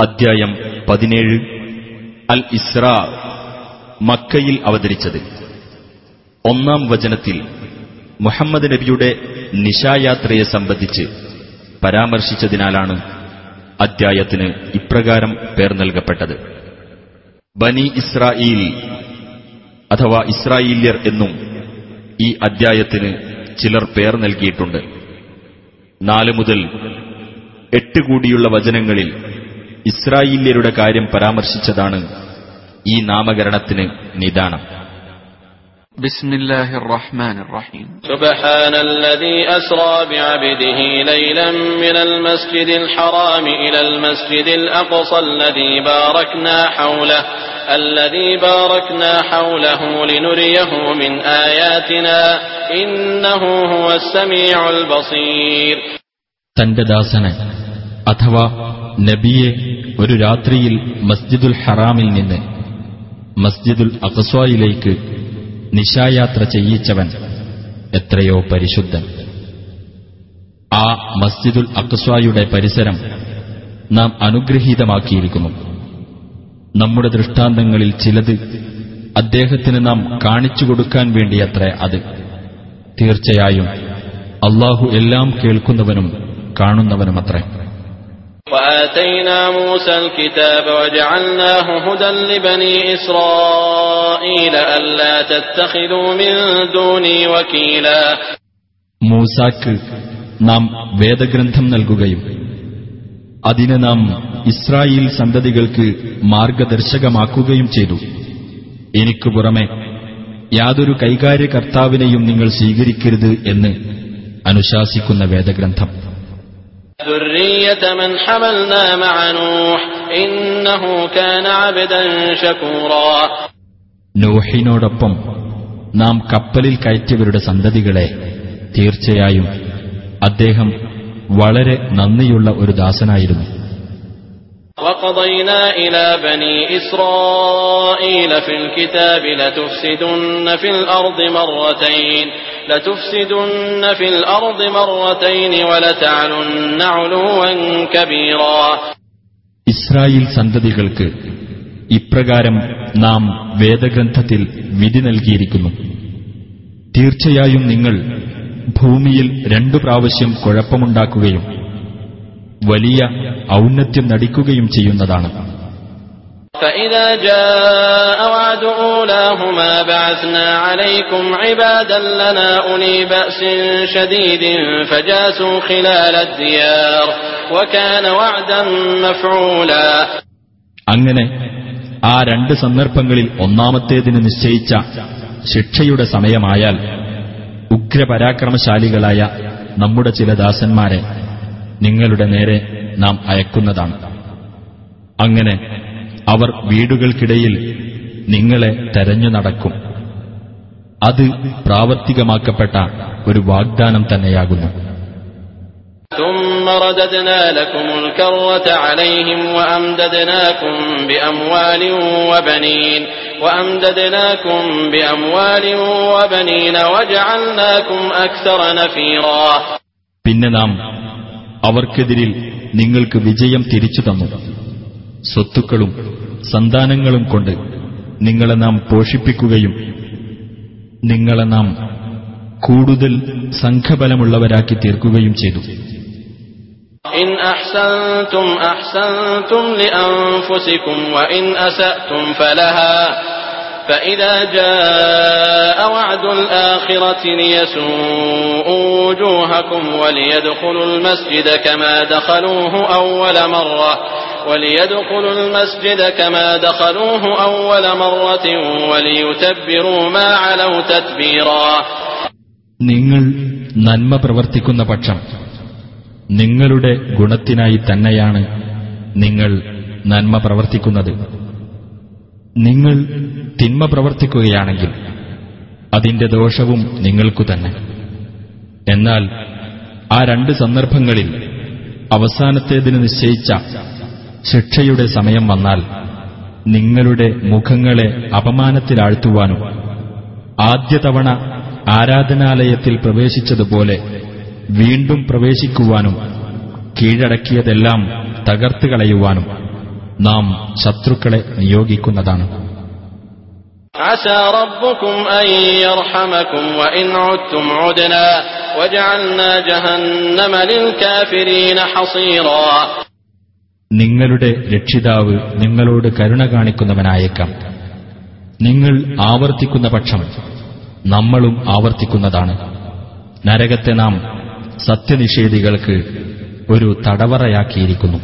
അദ്ധ്യായം പതിനേഴ്. അൽ ഇസ്ര മക്കയിൽ അവതരിച്ചത്. ഒന്നാം വചനത്തിൽ മുഹമ്മദ് നബിയുടെ നിശായാത്രയെ സംബന്ധിച്ച് പരാമർശിച്ചതിനാലാണ് അദ്ധ്യായത്തിന് ഇപ്രകാരം പേർ നൽകപ്പെട്ടത്. ബനി ഇസ്രായേൽ അഥവാ ഇസ്രായേല്യർ എന്നും ഈ അദ്ധ്യായത്തിന് ചിലർ പേർ നൽകിയിട്ടുണ്ട്. നാല് മുതൽ എട്ട് കൂടിയുള്ള വചനങ്ങളിൽ ഇസ്രായേല്യരുടെ കാര്യം പരാമർശിച്ചതാണ് ഈ നാമകരണത്തിന് നിദാനം بسم الله الرحمن الرحيم سبحان الذي أسرى بعبده ليلا من المسجد الحرام إلى المسجد الأقصى الذي باركنا حوله الذي باركنا حوله لنريه من آياتنا إنه هو السميع البصير തന്റെ ദാസന് അഥവാ നബിയെ ഒരു രാത്രിയിൽ മസ്ജിദുൽ ഹറാമിൽ നിന്ന് മസ്ജിദുൽ അഖസ്വായിലേക്ക് നിശായാത്ര ചെയ്യിച്ചവൻ എത്രയോ പരിശുദ്ധൻ. ആ മസ്ജിദുൽ അക്സ്വായുടെ പരിസരം നാം അനുഗ്രഹീതമാക്കിയിരിക്കുന്നു. നമ്മുടെ ദൃഷ്ടാന്തങ്ങളിൽ ചിലത് അദ്ദേഹത്തിന് നാം കാണിച്ചു കൊടുക്കാൻ വേണ്ടിയത്ര അത്. തീർച്ചയായും അള്ളാഹു എല്ലാം കേൾക്കുന്നവനും കാണുന്നവനുമത്രേ. وآتينا موسى الكتاب وجعلناه هدى لبني إسرائيل ألا تتخذوا من دوني وكيلا മൂസാക്ക് നാം വേദഗ്രന്ഥം നൽകുകയും അതിനെ നാം ഇസ്രായേൽ സന്തതികൾക്ക് മാർഗദർശകമാക്കുകയും ചെയ്തു എനിക്കു പുറമെ യാതൊരു കൈകാര്യകർത്താവിനെയും നിങ്ങൾ സ്വീകരിക്കരുത് എന്ന് അനുശാസിക്കുന്ന വേദഗ്രന്ഥം ذرية من حملنا مع نوح إنه كان عبدا شكورا നൂഹിനോടൊപ്പം നാം കപ്പലിൽ കയറ്റിയവരുടെ സന്തതികളെ തീർച്ചയായും അദ്ദേഹം വളരെ നന്ദിയുള്ള ഒരു ദാസനായിരുന്നു وقضينا إلى بني إسرائيل في الكتاب لتفسدن في الأرض مرتين لتفسدن في الأرض مرتين ولتعلن علوا كبيرا ഇസ്രായേൽ സന്തതികൾക്ക് ഇപ്രകാരം നാം വേദഗ്രന്ഥത്തിൽ വിധി നൽകിയിരിക്കുന്നു തീർച്ചയായും നിങ്ങൾ ഭൂമിയിൽ രണ്ടു പ്രാവശ്യം കുഴപ്പമുണ്ടാക്കുകയും വലിയ ഔന്നത്യം നടിക്കുകയും ചെയ്യുന്നതാണ് فإذا جاء وعد أولاهما بعثنا عليكم عبادا لنا أولي بأس شديد فجاسوا خلال الديار وكان وعدا مفعولا അങ്ങനെ ആ രണ്ട് സന്ദർഭങ്ങളിൽ ഒന്നാമത്തേതിന് നിശ്ചയിച്ച ശിക്ഷയുടെ സമയമായാൽ ഉഗ്രപരാക്രമശാലികളായ നമ്മുടെ ചില ദാസന്മാരെ നിങ്ങളുടെ നേരെ നാം അയക്കുന്നതാണ് അങ്ങനെ അവർ വീടുകൾക്കിടയിൽ നിങ്ങളെ തെരഞ്ഞു നടക്കും. അത് പ്രാവർത്തികമാക്കപ്പെട്ട ഒരു വാഗ്ദാനം തന്നെയാകുന്നു. പിന്നെ നാം അവർക്കെതിരിൽ നിങ്ങൾക്ക് വിജയം തിരിച്ചു തന്നു. സ്വത്തുക്കളും സന്താനങ്ങളും കൊണ്ട് നിങ്ങളെ നാം പോഷിപ്പിക്കുകയും നിങ്ങളെ നാം കൂടുതൽ സംഘബലമുള്ളവരാക്കി തീർക്കുകയും ചെയ്തു إن أحسنتم أحسنتم لأنفسكم وإن أسأتم فلها فإذا جاء وعد الآخرة ليسوءوا وجوهكم وليدخلوا المسجد كما دخلوه أول مرة وليدخلوا المسجد كما دخلوه أول مرة وليتبروا ما علوا تتبيرا നിങ്ങൾ നന്മ പ്രവർത്തിക്കുന്ന പക്ഷം നിങ്ങളുടെ ഗുണത്തിനായി തന്നെയാണ് നിങ്ങൾ നന്മ പ്രവർത്തിക്കുന്നത് നിങ്ങൾ തിന്മ പ്രവർത്തിക്കുകയാണെങ്കിൽ അതിന്റെ ദോഷവും നിങ്ങൾക്കു തന്നെ എന്നാൽ ആ രണ്ട് സന്ദർഭങ്ങളിൽ അവസാനത്തേതിന് നിശ്ചയിച്ച ശിക്ഷയുടെ സമയം വന്നാൽ നിങ്ങളുടെ മുഖങ്ങളെ അപമാനത്തിലാഴ്ത്തുവാനും ആദ്യ തവണ ആരാധനാലയത്തിൽ പ്രവേശിച്ചതുപോലെ വീണ്ടും പ്രവേശിക്കുവാനും കീഴടക്കിയതെല്ലാം തകർത്തു കളയുവാനും നാം ശത്രുക്കളെ നിയോഗിക്കുന്നതാണ്. നിങ്ങളുടെ രക്ഷിതാവ് നിങ്ങളോട് കരുണ കാണിക്കുന്നവനായേക്കാം നിങ്ങൾ ആവർത്തിക്കുന്ന പക്ഷം നമ്മളും ആവർത്തിക്കുന്നതാണ് നരകത്തെ നാം സത്യനിഷേധികൾക്ക് ഒരു തടവറയാക്കിയിരിക്കുന്നു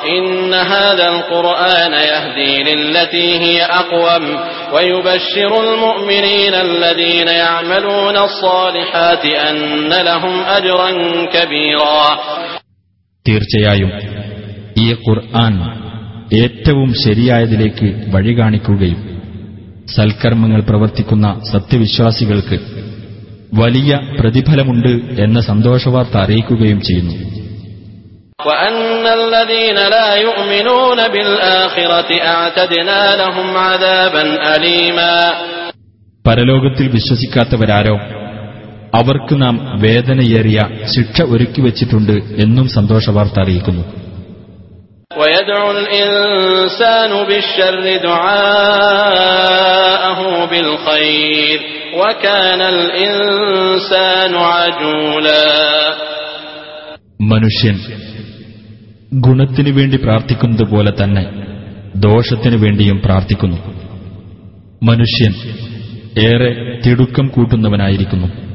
إن هذا القرآن يهدي للتي هي أقوم ويبشر المؤمنين الذين يعملون الصالحات أن لهم أجرا كبيرا തീർച്ചയായും ഈ ഖുർആൻ ഏറ്റവും ശരിയായതിലേക്ക് വഴി കാണിക്കുകയും സൽക്കർമ്മങ്ങൾ പ്രവർത്തിക്കുന്ന സത്യവിശ്വാസികൾക്ക് വലിയ പ്രതിഫലമുണ്ട് എന്ന സന്തോഷവാർത്ത അറിയിക്കുകയും ചെയ്യുന്നു. പരലോകത്തിൽ വിശ്വസിക്കാത്തവരാരോ അവർക്ക് നാം വേദനയേറിയ ശിക്ഷ ഒരുക്കിവച്ചിട്ടുണ്ട് എന്നും സന്തോഷവാർത്ത അറിയിക്കുന്നു. മനുഷ്യൻ ഗുണത്തിനു വേണ്ടി പ്രാർത്ഥിക്കുന്നത് പോലെ തന്നെ ദോഷത്തിനു വേണ്ടിയും പ്രാർത്ഥിക്കുന്നു. മനുഷ്യൻ ഏറെ തിടുക്കം കൂട്ടുന്നവനായിരിക്കുന്നു.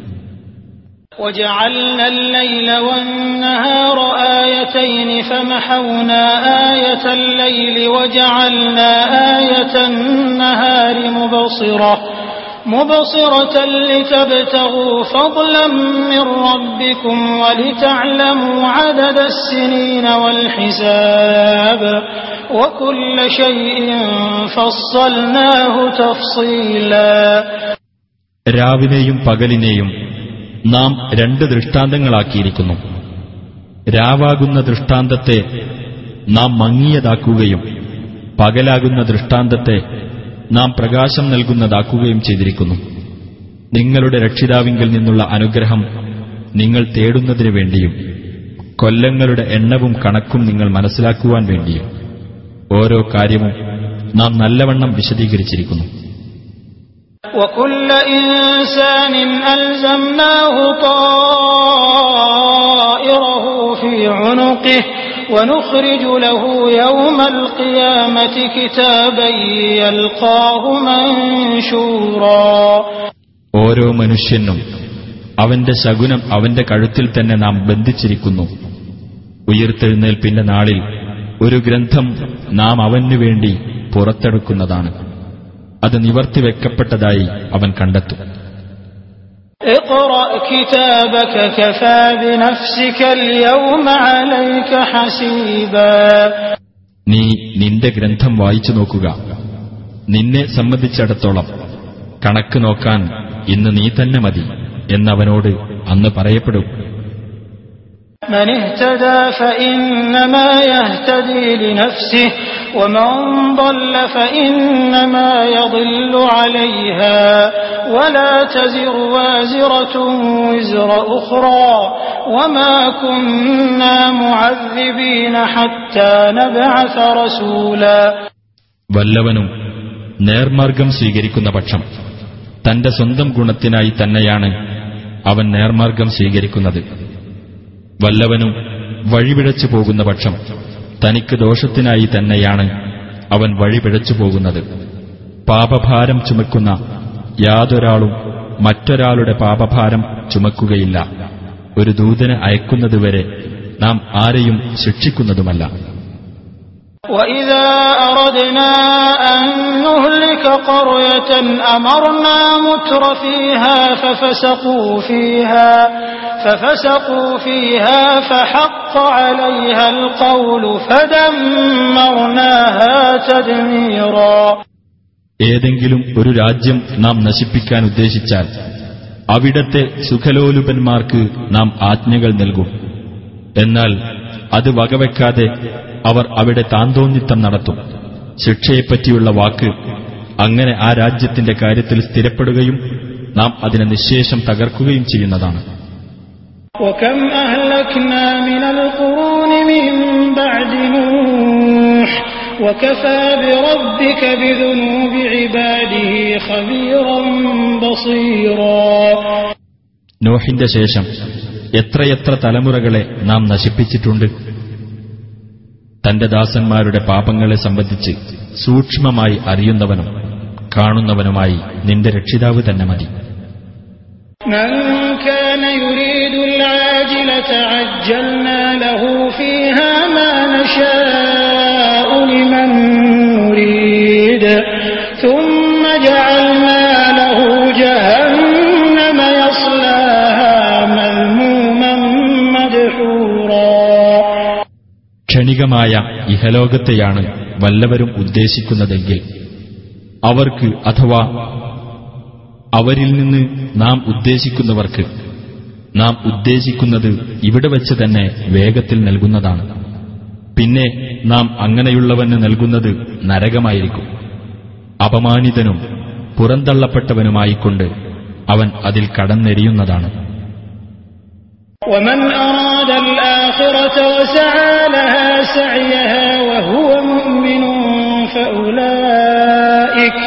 وجعلنا الليل والنهار آيتين فمحونا آية الليل وجعلنا آية النهار مبصرة مبصرة لتبتغوا فضلا من ربكم ولتعلموا عدد السنين والحساب وكل شيء فصلناه تفصيلا രാവിനെയും പകലിനെയും നാം രണ്ട് ദൃഷ്ടാന്തങ്ങളാക്കിയിരിക്കുന്നു. രാവാകുന്ന ദൃഷ്ടാന്തത്തെ നാം മങ്ങിയതാക്കുകയും പകലാകുന്ന ദൃഷ്ടാന്തത്തെ നാം പ്രകാശം നൽകുന്നതാക്കുകയും ചെയ്തിരിക്കുന്നു. നിങ്ങളുടെ രക്ഷിതാവിങ്കിൽ നിന്നുള്ള അനുഗ്രഹം നിങ്ങൾ തേടുന്നതിനു വേണ്ടിയും കൊല്ലങ്ങളുടെ എണ്ണവും കണക്കും നിങ്ങൾ മനസ്സിലാക്കുവാൻ വേണ്ടിയും ഓരോ കാര്യവും നാം നല്ലവണ്ണം വിശദീകരിച്ചിരിക്കുന്നു. وكل إنسان ألزمناه طائره في عنقه ونخرج له يوم القيامة كتابا يلقاه منشورا ഓരോ മനുഷ്യനും അവന്റെ ശകുനം അവന്റെ കഴുത്തിൽ തന്നെ നാം ബന്ധിച്ചിരിക്കുന്നു ഉയർത്തെഴുന്നേൽപ്പിന്റെ നാളിൽ ഒരു ഗ്രന്ഥം നാം അവനു വേണ്ടി പുറത്തെടുക്കുന്നതാണ് അത് നിവർത്തിവെക്കപ്പെട്ടതായി അവൻ കണ്ടെത്തും اقرأ كتابك كفى بنفسك اليوم عليك حسيبا നീ നിന്റെ ഗ്രന്ഥം വായിച്ചു നോക്കുക നിന്നെ സംബന്ധിച്ചിടത്തോളം കണക്ക് നോക്കാൻ ഇന്ന് നീ തന്നെ മതി എന്നവനോട് അന്ന് പറയപ്പെടും من اهتدى فإنما يهتدي لنفسه ومن ضل فإنما يضل عليها ولا تزر وازرة وزر أخرى وما كنا معذبين حتى نبعث رسولا വല്ലവനും നേർമാർഗം സ്വീകരിക്കുന്ന പക്ഷം തന്റെ സ്വന്തം ഗുണത്തിനായി തന്നെയാണ് അവൻ നേർമാർഗം സ്വീകരിക്കുന്നത് വല്ലവനും വഴിപിഴച്ചു പോകുന്ന പക്ഷം തനിക്ക് ദോഷത്തിനായി തന്നെയാണ് അവൻ വഴി പിഴച്ചു പോകുന്നത്. പാപഭാരം ചുമക്കുന്ന യാതൊരാളും മറ്റൊരാളുടെ പാപഭാരം ചുമക്കുകയില്ല. ഒരു ദൂതന് അയക്കുന്നതുവരെ നാം ആരെയും ശിക്ഷിക്കുന്നതുമല്ല. وإذا أردنا أن نهلك قرية أمرنا متر فيها ففسقوا فيها ففسقوا فيها فحق عليها القول فدمرناها تدميرا ഏതെങ്കിലും ഒരു രാജ്യം നാം നശിപ്പിക്കാൻ ഉദ്ദേശിച്ചാൽ അവിടത്തെ സുഖലോലുപന്മാർക്ക് നാം ആജ്ഞകൾ നൽകും എന്നാൽ അത് വകവെക്കാതെ അവർ അവിടെ താന്തോന്നിത്തം നടത്തും. ശിക്ഷയെപ്പറ്റിയുള്ള വാക്ക് അങ്ങനെ ആ രാജ്യത്തിന്റെ കാര്യത്തിൽ സ്ഥിരപ്പെടുകയും നാം അതിനെ നിശേഷം തകർക്കുകയും ചെയ്യുന്നതാണ്. നോഹിന്റെ ശേഷം എത്രയെത്ര തലമുറകളെ നാം നശിപ്പിച്ചിട്ടുണ്ട് തന്റെ ദാസന്മാരുടെ പാപങ്ങളെ സംബന്ധിച്ച് സൂക്ഷ്മമായി അറിയുന്നവനും കാണുന്നവനുമായി നിന്റെ രക്ഷിതാവ് തന്നെ മതി من كان ക്ഷണികമായ ഇഹലോകത്തെയാണ് വല്ലവരും ഉദ്ദേശിക്കുന്നതെങ്കിൽ അവർക്ക് അഥവാ അവരിൽ നിന്ന് നാം ഉദ്ദേശിക്കുന്നവർക്ക് നാം ഉദ്ദേശിക്കുന്നത് ഇവിടെ വച്ച് തന്നെ വേഗത്തിൽ നൽകുന്നതാണ്. പിന്നെ നാം അങ്ങനെയുള്ളവന് നൽകുന്നത് നരകമായിരിക്കും. അപമാനിതനും പുറന്തള്ളപ്പെട്ടവനുമായിക്കൊണ്ട് അവൻ അതിൽ കടന്നെരിയുന്നതാണ്. أراد الآخرة وسعى لها سعيها وهو مؤمن فأولئك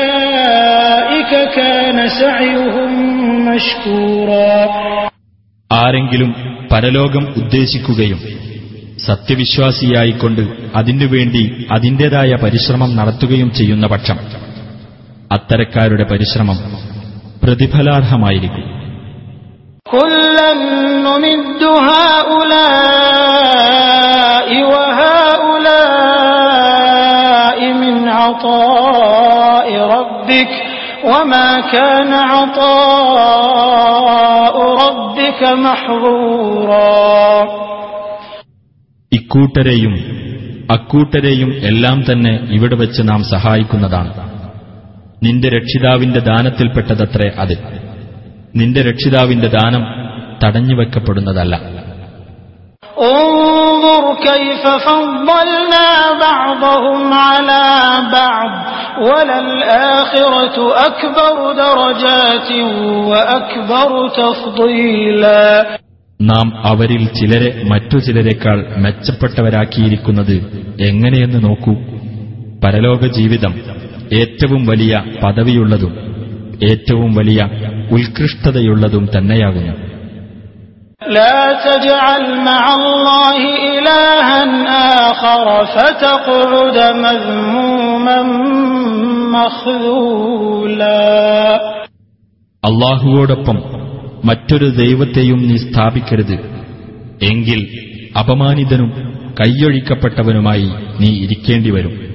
فأولئك كان سعيهم مشكورا ആരെങ്കിലും പരലോകം ഉദ്ദേശിക്കുകയും സത്യവിശ്വാസിയായിക്കൊണ്ട് അതിനുവേണ്ടി അതിന്റേതായ പരിശ്രമം നടത്തുകയും ചെയ്യുന്ന പക്ഷം അത്തരക്കാരുടെ പരിശ്രമം പ്രതിഫലാർഹമായിരിക്കും ഇക്കൂട്ടരെയും അക്കൂട്ടരെയും എല്ലാം തന്നെ ഇവിടെ വെച്ച് നാം സഹായിക്കുന്നതാണ്. നിന്റെ രക്ഷിതാവിന്റെ ദാനത്തിൽപ്പെട്ടതത്രേ അത്. നിന്റെ രക്ഷിതാവിന്റെ ദാനം തടഞ്ഞുവെക്കപ്പെടുന്നതല്ല നാം അവരിൽ ചിലരെ മറ്റു ചിലരെക്കാൾ മെച്ചപ്പെട്ടവരാക്കിയിരിക്കുന്നത് എങ്ങനെയെന്ന് നോക്കൂ. പരലോക ജീവിതം ഏറ്റവും വലിയ പദവിയുള്ളതും ഏറ്റവും വലിയ ഉത്കൃഷ്ടതയുള്ളതും തന്നെയാകുന്നു. അള്ളാഹുവോടൊപ്പം മറ്റൊരു ദൈവത്തെയും നീ സ്ഥാപിക്കരുത്. എങ്കിൽ അപമാനിതനും കയ്യൊഴിക്കപ്പെട്ടവനുമായി നീ ഇരിക്കേണ്ടി വരും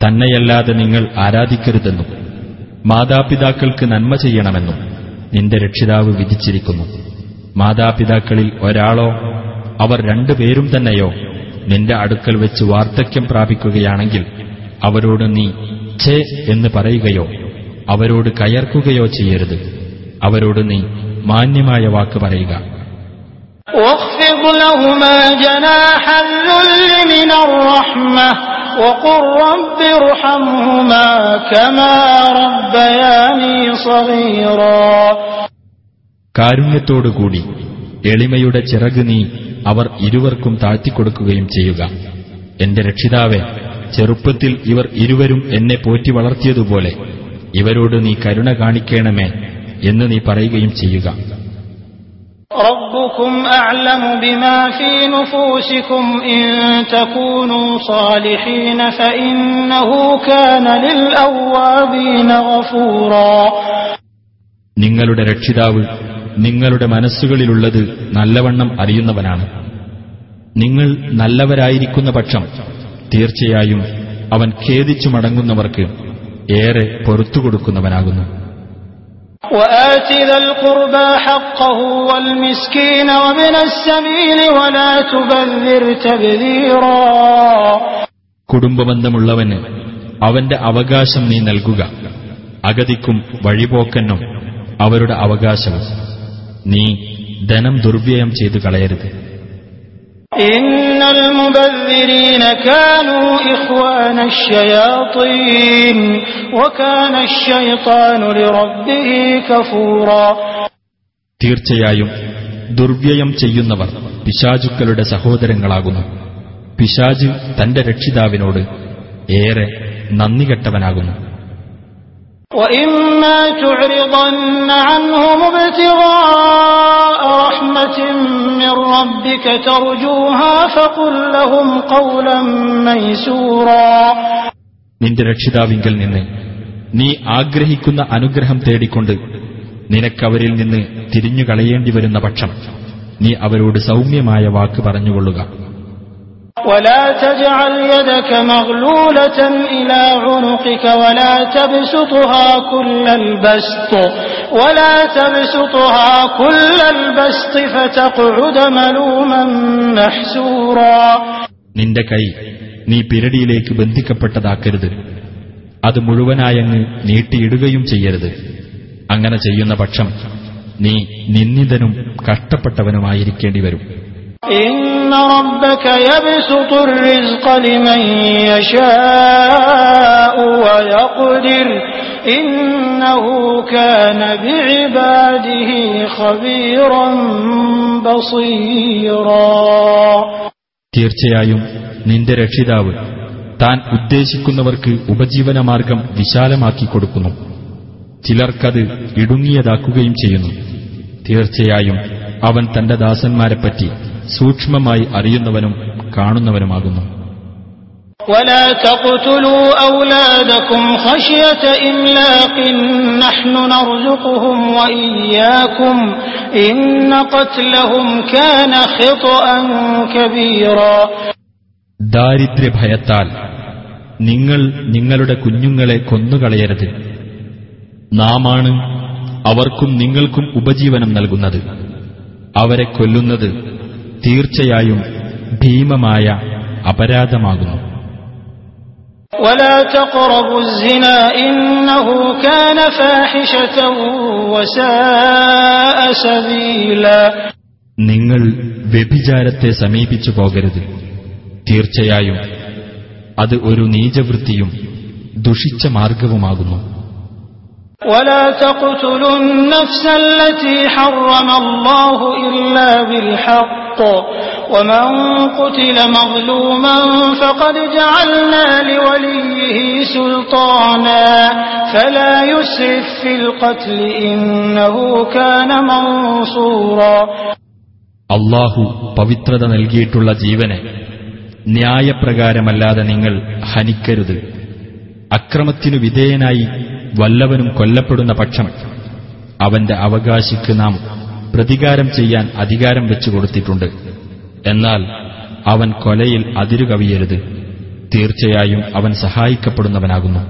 തന്നെയല്ലാതെ നിങ്ങൾ ആരാധിക്കരുതെന്നും മാതാപിതാക്കൾക്ക് നന്മ ചെയ്യണമെന്നും നിന്റെ രക്ഷിതാവ് വിധിച്ചിരിക്കുന്നു മാതാപിതാക്കളിൽ ഒരാളോ അവർ രണ്ടുപേരും തന്നെയോ നിന്റെ അടുക്കൽ വെച്ച് വാർദ്ധക്യം പ്രാപിക്കുകയാണെങ്കിൽ അവരോട് നീ ഛേ എന്ന് പറയുകയോ അവരോട് കയർക്കുകയോ ചെയ്യരുത് അവരോട് നീ മാന്യമായ വാക്ക് പറയുക واخفض لهما جناح الذل من الرحمة وقل رب ارحمهما كما ربياني صغيرا കാരുണ്യത്തോടുകൂടി എളിമയുടെ ചിറക് നീ അവർ ഇരുവർക്കും താഴ്ത്തിക്കൊടുക്കുകയും ചെയ്യുക എന്റെ രക്ഷിതാവെ ചെറുപ്പത്തിൽ ഇവർ ഇരുവരും എന്നെ പോറ്റി വളർത്തിയതുപോലെ ഇവരോട് നീ കരുണ കാണിക്കണമേ എന്ന് നീ പറയുകയും ചെയ്യുക ربكم أعلم بما في نفوسكم إن تكونوا صالحين فإنه كان للأوابين غفورا നിങ്ങളുടെ രക്ഷിതാവ് നിങ്ങളുടെ മനസ്സുകളിലുള്ളത് നല്ലവണ്ണം അറിയുന്നവനാണ് നിങ്ങൾ നല്ലവരായിരിക്കുന്ന പക്ഷം തീർച്ചയായും അവൻ ഖേദിച്ചു മടങ്ങുന്നവർക്ക് ഏറെ പൊറത്തുകൊടുക്കുന്നവനാകുന്നു وآت ذا القربى حقه والمسكين وابن السبيل ولا تبذر تبذيرا കുടുംബബന്ധമുള്ളവന് അവന്റെ അവകാശം നീ നൽകുക അഗതിക്കും വഴിപോക്കനും അവരുടെ അവകാശവും നീ ധനം ദുർവ്യയം ചെയ്തു കളയരുത് തീർച്ചയായും ദുർവ്യയം ചെയ്യുന്നവർ പിശാചുക്കളുടെ സഹോദരങ്ങളാകുന്നു. പിശാജ് തന്റെ രക്ഷിതാവിനോട് ഏറെ നന്ദികെട്ടവനാകുന്നു. وإما تعرضن عنهم ابتغاء رحمة من ربك ترجوها فقل لهم قولا ميسورا നിന്റെ രക്ഷിതാവിങ്കൽ നിന്ന് നീ ആഗ്രഹിക്കുന്ന അനുഗ്രഹം തേടിക്കൊണ്ട് നിനക്കവരിൽ നിന്ന് തിരിഞ്ഞു കളയേണ്ടി വരുന്ന പക്ഷം നീ അവരോട് സൗമ്യമായ വാക്ക് പറഞ്ഞുകൊള്ളുക ولا تجعل يدك مغلولة إلى عنقك ولا تبسطها كل البسط ولا تبسطها كل البسط فتقعد ملوما محسورا നിന്റെ കൈ നീ പിരടിയിലേക്ക് ബന്ധിക്കപ്പെട്ടതാക്കരുത് അത് മുഴുവനായങ്ങ് നീട്ടിയിടുകയും ചെയ്യരുത് അങ്ങനെ ചെയ്യുന്ന പക്ഷം നീ നിന്ദിതനും കഷ്ടപ്പെട്ടവനുമായിരിക്കേണ്ടി വരും إن ربك يبسط الرزق لمن يشاء ويقدر إنه كان بعباده خبيرا بصيرا തീർച്ചയായും നിന്റെ രക്ഷിതാവ് താൻ ഉദ്ദേശിക്കുന്നവർക്ക് ഉപജീവനമാർഗം വിശാലമാക്കി കൊടുക്കുന്നു ചിലർക്കത് ഇടുങ്ങിയതാക്കുകയും ചെയ്യുന്നു തീർച്ചയായും അവൻ തന്റെ ദാസന്മാരെപ്പറ്റി സൂക്ഷ്മമായി അറിയുന്നവനും കാണുന്നവനുമാകുന്നു ولا تقتلوا أولادكم خشية إملاق نحن نرزقهم وإياكم إن قتلهم كان خطأ كبيرا ദാരിദ്ര്യഭയത്താൽ നിങ്ങൾ നിങ്ങളുടെ കുഞ്ഞുങ്ങളെ കൊന്നുകളയരുത് നാമാണ് അവർക്കും നിങ്ങൾക്കും ഉപജീവനം നൽകുന്നത് അവരെ കൊല്ലുന്നത് തീർച്ചയായും ഭീമമായ അപരാധമാകുന്നു. നിങ്ങൾ വ്യഭിചാരത്തെ സമീപിച്ചു പോകരുത്. തീർച്ചയായും അത് ഒരു നീചവൃത്തിയും ദുഷിച്ച മാർഗവുമാകുന്നു. ولا تقتلوا النفس التي حرم الله إلا بالحق ومن قتل مظلوما فقد جعلنا لوليه سلطانا فلا يسرف في القتل إنه كان منصورا അള്ളാഹു പവിത്രത നൽകിയിട്ടുള്ള ജീവനെ ന്യായപ്രകാരമല്ലാതെ നിങ്ങൾ ഹനിക്കരുത് അക്രമത്തിനു വിധേയനായി വല്ലവനും കൊല്ലപ്പെടുന്ന പക്ഷം അവന്റെ അവകാശിക്ക് നാം പ്രതികാരം ചെയ്യാൻ അധികാരം വെച്ചു കൊടുത്തിട്ടുണ്ട് എന്നാൽ അവൻ കൊലയിൽ അതിരുകവിയരുത് തീർച്ചയായും അവൻ സഹായിക്കപ്പെടുന്നവനാകുന്നു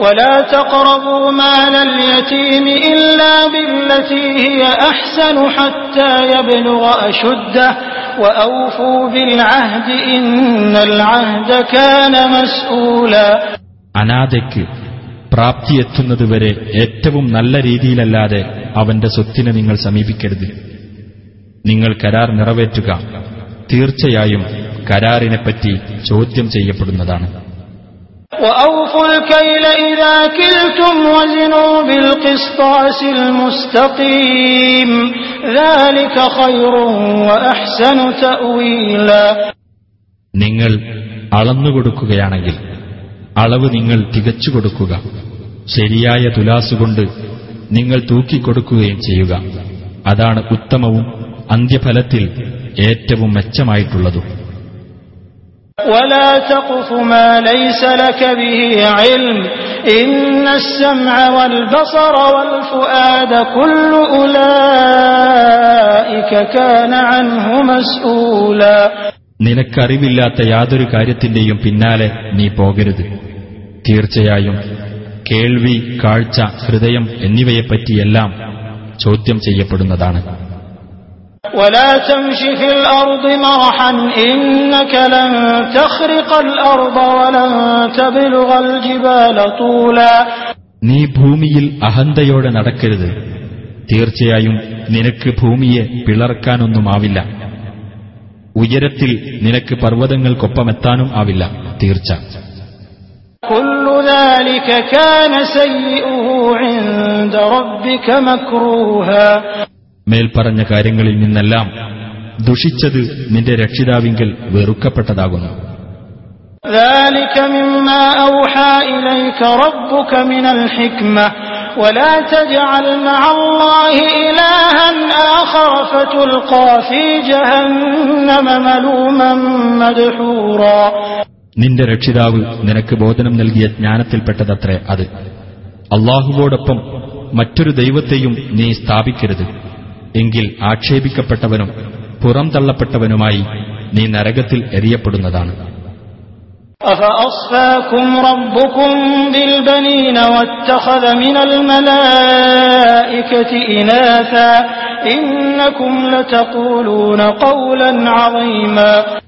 ولا تقربوا مال اليتيم إلا بالتي هي أحسن حتى يبلغ أشده وأوفوا بالعهد إن العهد كان مسؤولا അനാഥയ്ക്ക് പ്രാപ്തിയെത്തുന്നതുവരെ ഏറ്റവും നല്ല രീതിയിലല്ലാതെ അവന്റെ സ്വത്തിനെ നിങ്ങൾ സമീപിക്കരുത്. നിങ്ങൾ കരാർ നിറവേറ്റുക. തീർച്ചയായും കരാറിനെപ്പറ്റി ചോദ്യം ചെയ്യപ്പെടുന്നതാണ്. നിങ്ങൾ അളന്നുകൊടുക്കുകയാണെങ്കിൽ അളവ് നിങ്ങൾ തികച്ചു കൊടുക്കുക ശരിയായ തുലാസുകൊണ്ട് നിങ്ങൾ തൂക്കിക്കൊടുക്കുകയും ചെയ്യുക അതാണ് ഉത്തമവും അന്ത്യഫലത്തിൽ ഏറ്റവും മെച്ചമായിട്ടുള്ളതും ولا تقف ما ليس لك به علم إن السمع والبصر والفؤاد كل أولئك كان عنه مسؤولا നിനക്കറിവില്ലാത്ത യാതൊരു കാര്യത്തിന്റെയും പിന്നാലെ നീ പോകരുത്. തീർച്ചയായും കേൾവി കാഴ്ച ഹൃദയം എന്നിവയെപ്പറ്റിയെല്ലാം ചോദ്യം ചെയ്യപ്പെടുന്നതാണ്. നീ ഭൂമിയിൽ അഹന്തയോടെ നടക്കരുത്. തീർച്ചയായും നിനക്ക് ഭൂമിയെ പിളർക്കാനൊന്നുമാവില്ല ഉയരത്തിൽ നിനക്ക് പർവ്വതങ്ങൾക്കൊപ്പമെത്താനും ആവില്ല തീർച്ച كل ذلك كان سيئه عند ربك مكروها മേൽപ്പറഞ്ഞ കാര്യങ്ങളിൽ നിന്നെല്ലാം ദുഷിച്ചത് നിന്റെ രക്ഷിതാവിങ്കൽ വെറുക്കപ്പെട്ടതാകുന്നു ذلك مما أوحى إليك ربك من الحكمة ولا تجعل مع الله إلها آخر فتلقى في جهنم ملوما مدحورا നിന്റെ രക്ഷിതാവ് നിനക്ക് ബോധനം നൽകിയ ജ്ഞാനത്തിൽപ്പെട്ടതത്രേ അത് അള്ളാഹുവോടൊപ്പം മറ്റൊരു ദൈവത്തെയും നീ സ്ഥാപിക്കരുത് എങ്കിൽ ആക്ഷേപിക്കപ്പെട്ടവനും പുറംതള്ളപ്പെട്ടവനുമായി നീ നരകത്തിൽ എറിയപ്പെടുന്നതാണ്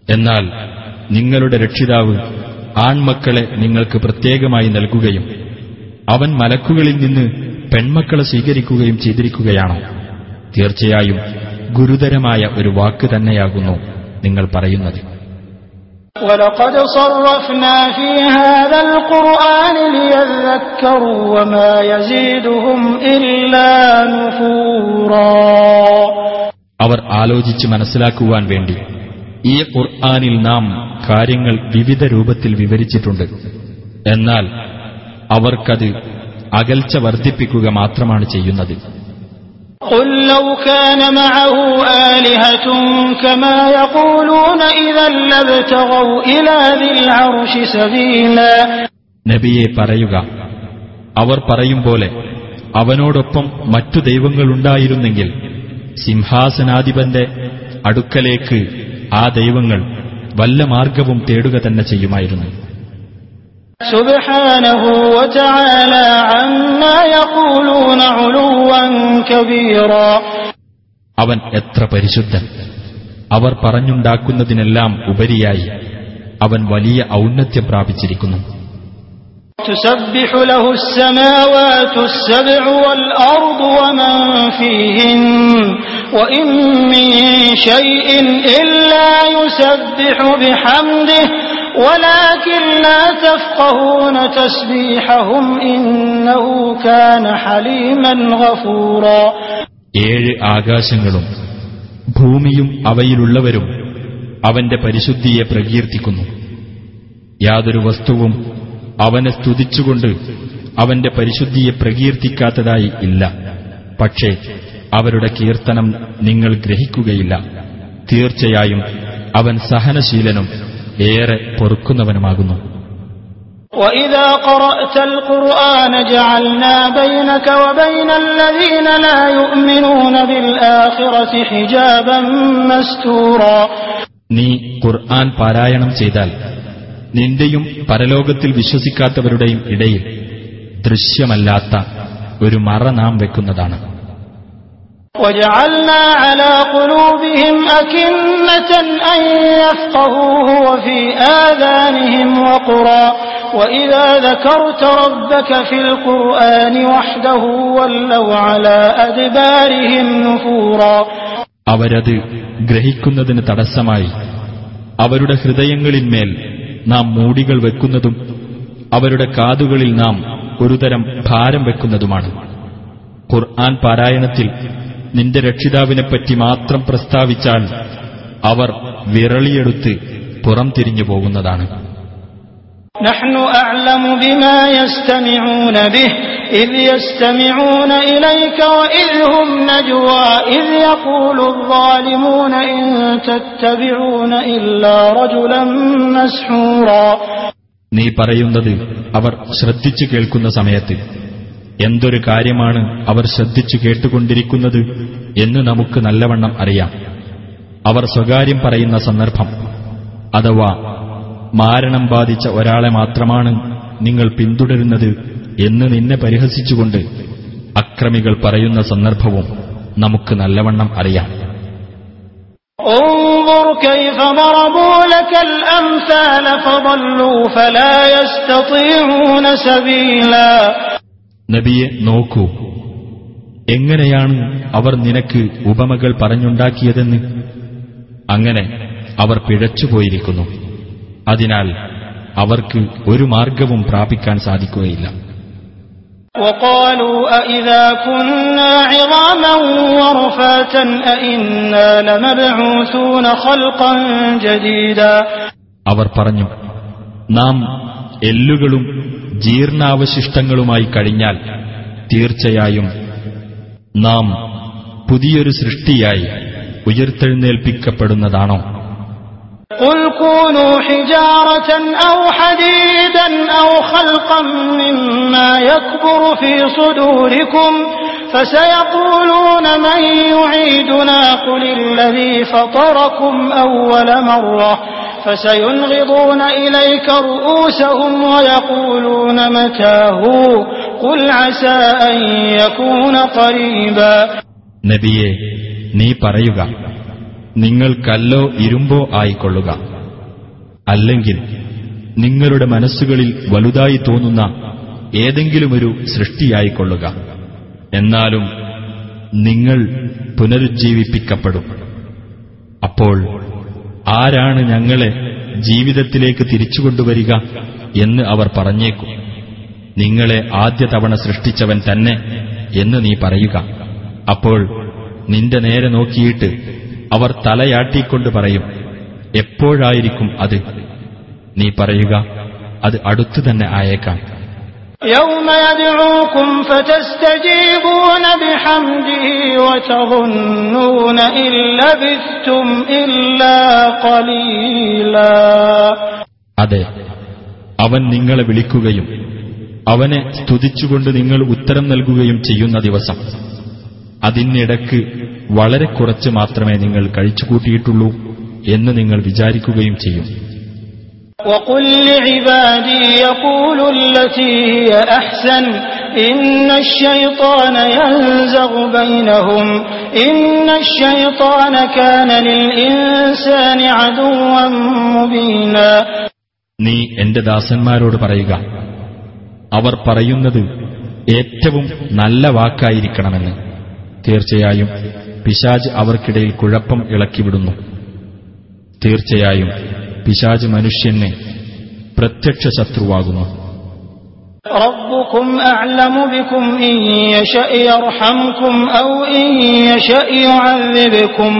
എന്നാൽ നിങ്ങളുടെ രക്ഷിതാവ് ആൺമക്കളെ നിങ്ങൾക്ക് പ്രത്യേകമായി നൽകുകയും അവൻ മലക്കുകളിൽ നിന്ന് പെൺമക്കളെ സ്വീകരിക്കുകയും ചെയ്തിരിക്കുകയാണോ. തീർച്ചയായും ഗുരുതരമായ ഒരു വാക്ക് തന്നെയാകുന്നു നിങ്ങൾ പറയുന്നത്. ولقد صرفنا في هذا القرآن ليذكروا وما يزيدهم إلا نفورا അവർ ആലോചിച്ച് മനസ്സിലാക്കുവാൻ വേണ്ടി ഈ ഖുർആാനിൽ നാം കാര്യങ്ങൾ വിവിധ രൂപത്തിൽ വിവരിച്ചിട്ടുണ്ട് എന്നാൽ അവർക്കത് അകൽച്ച വർദ്ധിപ്പിക്കുക മാത്രമാണ് ചെയ്യുന്നത് قل لو كان معه آلهة كما يقولون إذا لابتغوا إلى ذي العرش سبيلا നബിയെ പറയുക അവർ പറയും പോലെ അവനോടൊപ്പം മറ്റു ദൈവങ്ങളുണ്ടായിരുന്നെങ്കിൽ സിംഹാസനാധിപന്റെ അടുക്കലേക്ക് ആ ദൈവങ്ങൾ വല്ല മാർഗവും തേടുക തന്നെ ചെയ്യുമായിരുന്നു അവൻ എത്ര പരിശുദ്ധൻ. അവർ പറഞ്ഞുണ്ടാക്കുന്നതിനെല്ലാം ഉപരിയായി അവൻ വലിയ ഔന്നത്യം പ്രാപിച്ചിരിക്കുന്നു. തുസബ്ബിഹു له السماوات السبع والأرض ومن فيهن وإن من شيء إلا يسبح بحمده ولكن لا تفقهون تسبيحهم إنه كان حليما غفورا ഏഴ് ആകാശങ്ങളും ഭൂമിയും അവയിലുള്ളവരും അവന്റെ പരിശുദ്ധിയെ പ്രകീർത്തിക്കുന്നു യാതൊരു വസ്തുവും അവനെ സ്തുതിച്ചുകൊണ്ട് അവന്റെ പരിശുദ്ധിയെ പ്രകീർത്തിക്കാത്തതായി ഇല്ല പക്ഷേ അവരുടെ കീർത്തനം നിങ്ങൾ ഗ്രഹിക്കുകയില്ല തീർച്ചയായും അവൻ സഹനശീലനും ഏറെ പൊറുക്കുന്നവനുമാകുന്നു وإذا قرأت القرآن جعلنا بينك وبين الذين لا يؤمنون بالآخرة حجابا مستورا നീ ഖുർആൻ പാരായണം ചെയ്താൽ നിന്റെയും പരലോകത്തിൽ വിശ്വസിക്കാത്തവരുടെയും ഇടയിൽ ദൃശ്യമല്ലാത്ത ഒരു മറ നാം വെക്കുന്നതാണ് وجعلنا على قلوبهم أكنة أن يفقهوه وفي آذانهم وقرا وإذا ذكرت ربك في القرآن وحده ولوا على أدبارهم نفورا അവരത് ഗ്രഹിക്കുന്നതിന് തടസ്സമായി അവരുടെ ഹൃദയങ്ങളിന്മേൽ നാം മൂടികൾ വെക്കുന്നതും അവരുടെ കാതുകളിൽ നാം ഒരുതരം ഭാരം വെക്കുന്നതുമാണ് ഖുർആൻ പാരായണത്തിൽ നിന്റെ രക്ഷിതാവിനെപ്പറ്റി മാത്രം പ്രസ്താവിച്ചാൽ അവർ വിരളിയെടുത്ത് പുറം തിരിഞ്ഞു പോകുന്നതാണ് نحن أعلم بما يستمعون به إذ يستمعون إليك وإذ هم نجوى إذ يقول الظالمون إن تتبعون إلا رجلا مسحورا നീ പറയുന്നത് അവർ ശ്രദ്ധിച്ചു കേൾക്കുന്ന സമയത്ത് എന്തൊരു കാര്യമാണ് അവർ ശ്രദ്ധിച്ചു കേട്ടുകൊണ്ടിരിക്കുന്നത് എന്ന് നമുക്ക് നല്ലവണ്ണം അറിയാം. അവർ സ്വകാര്യം പറയുന്ന സന്ദർഭം. അഥവാ മാരണം ബാധിച്ച ഒരാളെ മാത്രമാണ് നിങ്ങൾ പിന്തുടരുന്നത് എന്ന് നിന്നെ പരിഹസിച്ചുകൊണ്ട് അക്രമികൾ പറയുന്ന സന്ദർഭവും നമുക്ക് നല്ലവണ്ണം അറിയാം. انظر كيف ضربوا لك الأمثال فضلوا فلا يستطيعون سبيلا നബിയെ നോക്കൂ എങ്ങനെയാണ് അവർ നിനക്ക് ഉപമകൾ പറഞ്ഞുണ്ടാക്കിയതെന്ന് അങ്ങനെ അവർ പിഴച്ചുപോയിരിക്കുന്നു അതിനാൽ അവർക്ക് ഒരു മാർഗവും പ്രാപിക്കാൻ സാധിക്കുകയില്ല وقالوا أإذا كنا عظاما ورفاتا أإنا لمبعوثون خلقا جديدا അവർ പറഞ്ഞു നാം എല്ലുകളും ജീർണാവശിഷ്ടങ്ങളുമായി കഴിഞ്ഞാൽ തീർച്ചയായും നാം പുതിയൊരു സൃഷ്ടിയായി ഉയർത്തെഴുന്നേൽപ്പിക്കപ്പെടുന്നതാണോ قل كونوا حجارة أو حديدا أو خلقا مما يكبر في صدوركم فسيقولون من يعيدنا قل الذي فطركم أول مرة فسينغضون إليك رؤوسهم ويقولون متاه قل عسى أن يكون قريبا നബിയെ നീ പറയുക നിങ്ങൾ കല്ലോ ഇരുമ്പോ ആയിക്കൊള്ളുക അല്ലെങ്കിൽ നിങ്ങളുടെ മനസ്സുകളിൽ വലുതായി തോന്നുന്ന ഏതെങ്കിലുമൊരു സൃഷ്ടിയായിക്കൊള്ളുക എന്നാലും നിങ്ങൾ പുനരുജ്ജീവിപ്പിക്കപ്പെടും അപ്പോൾ ആരാണ് ഞങ്ങളെ ജീവിതത്തിലേക്ക് തിരിച്ചുകൊണ്ടുവരിക എന്ന് അവർ പറഞ്ഞേക്കും. നിങ്ങളെ ആദ്യ തവണ സൃഷ്ടിച്ചവൻ തന്നെ എന്ന് നീ പറയുക. അപ്പോൾ നിന്റെ നേരെ നോക്കിയിട്ട് അവർ തലയാട്ടിക്കൊണ്ട് പറയും എപ്പോഴായിരിക്കും അത്? നീ പറയുക അത് അടുത്തു തന്നെ ആയേക്കാം. يوم يدعوكم فتستجيبون بحمده وتظنون إن لبثتم إلا قليلا അതെ അവൻ നിങ്ങളെ വിളിക്കുകയും അവനെ സ്തുതിച്ചുകൊണ്ട് നിങ്ങൾ ഉത്തരം നൽകുകയും ചെയ്യുന്ന ദിവസം അതിനിടക്ക് വളരെ കുറച്ച് മാത്രമേ നിങ്ങൾ കഴിച്ചുകൂട്ടിയിട്ടുള്ളൂ എന്ന് നിങ്ങൾ വിചാരിക്കുകയും ചെയ്യും وقل لعبادي يقولوا التي هي أحسن إن الشيطان ينزغ بينهم إن الشيطان كان للإنسان عدوا مبينا നീ എന്റെ ദാസന്മാരോട് പറയുക അവർ പറയുന്നത് ഏറ്റവും നല്ല വാക്കായിരിക്കണമെന്ന് തീർച്ചയായും പിശാജ് അവർക്കിടയിൽ കുഴപ്പം ഇളക്കിവിടുന്നു തീർച്ചയായും പിശാജ് മനുഷ്യന് പ്രത്യക്ഷ ശത്രുവാകുന്നു ربكم أعلم بكم إن يشأ يرحمكم أو إن يشأ يعذبكم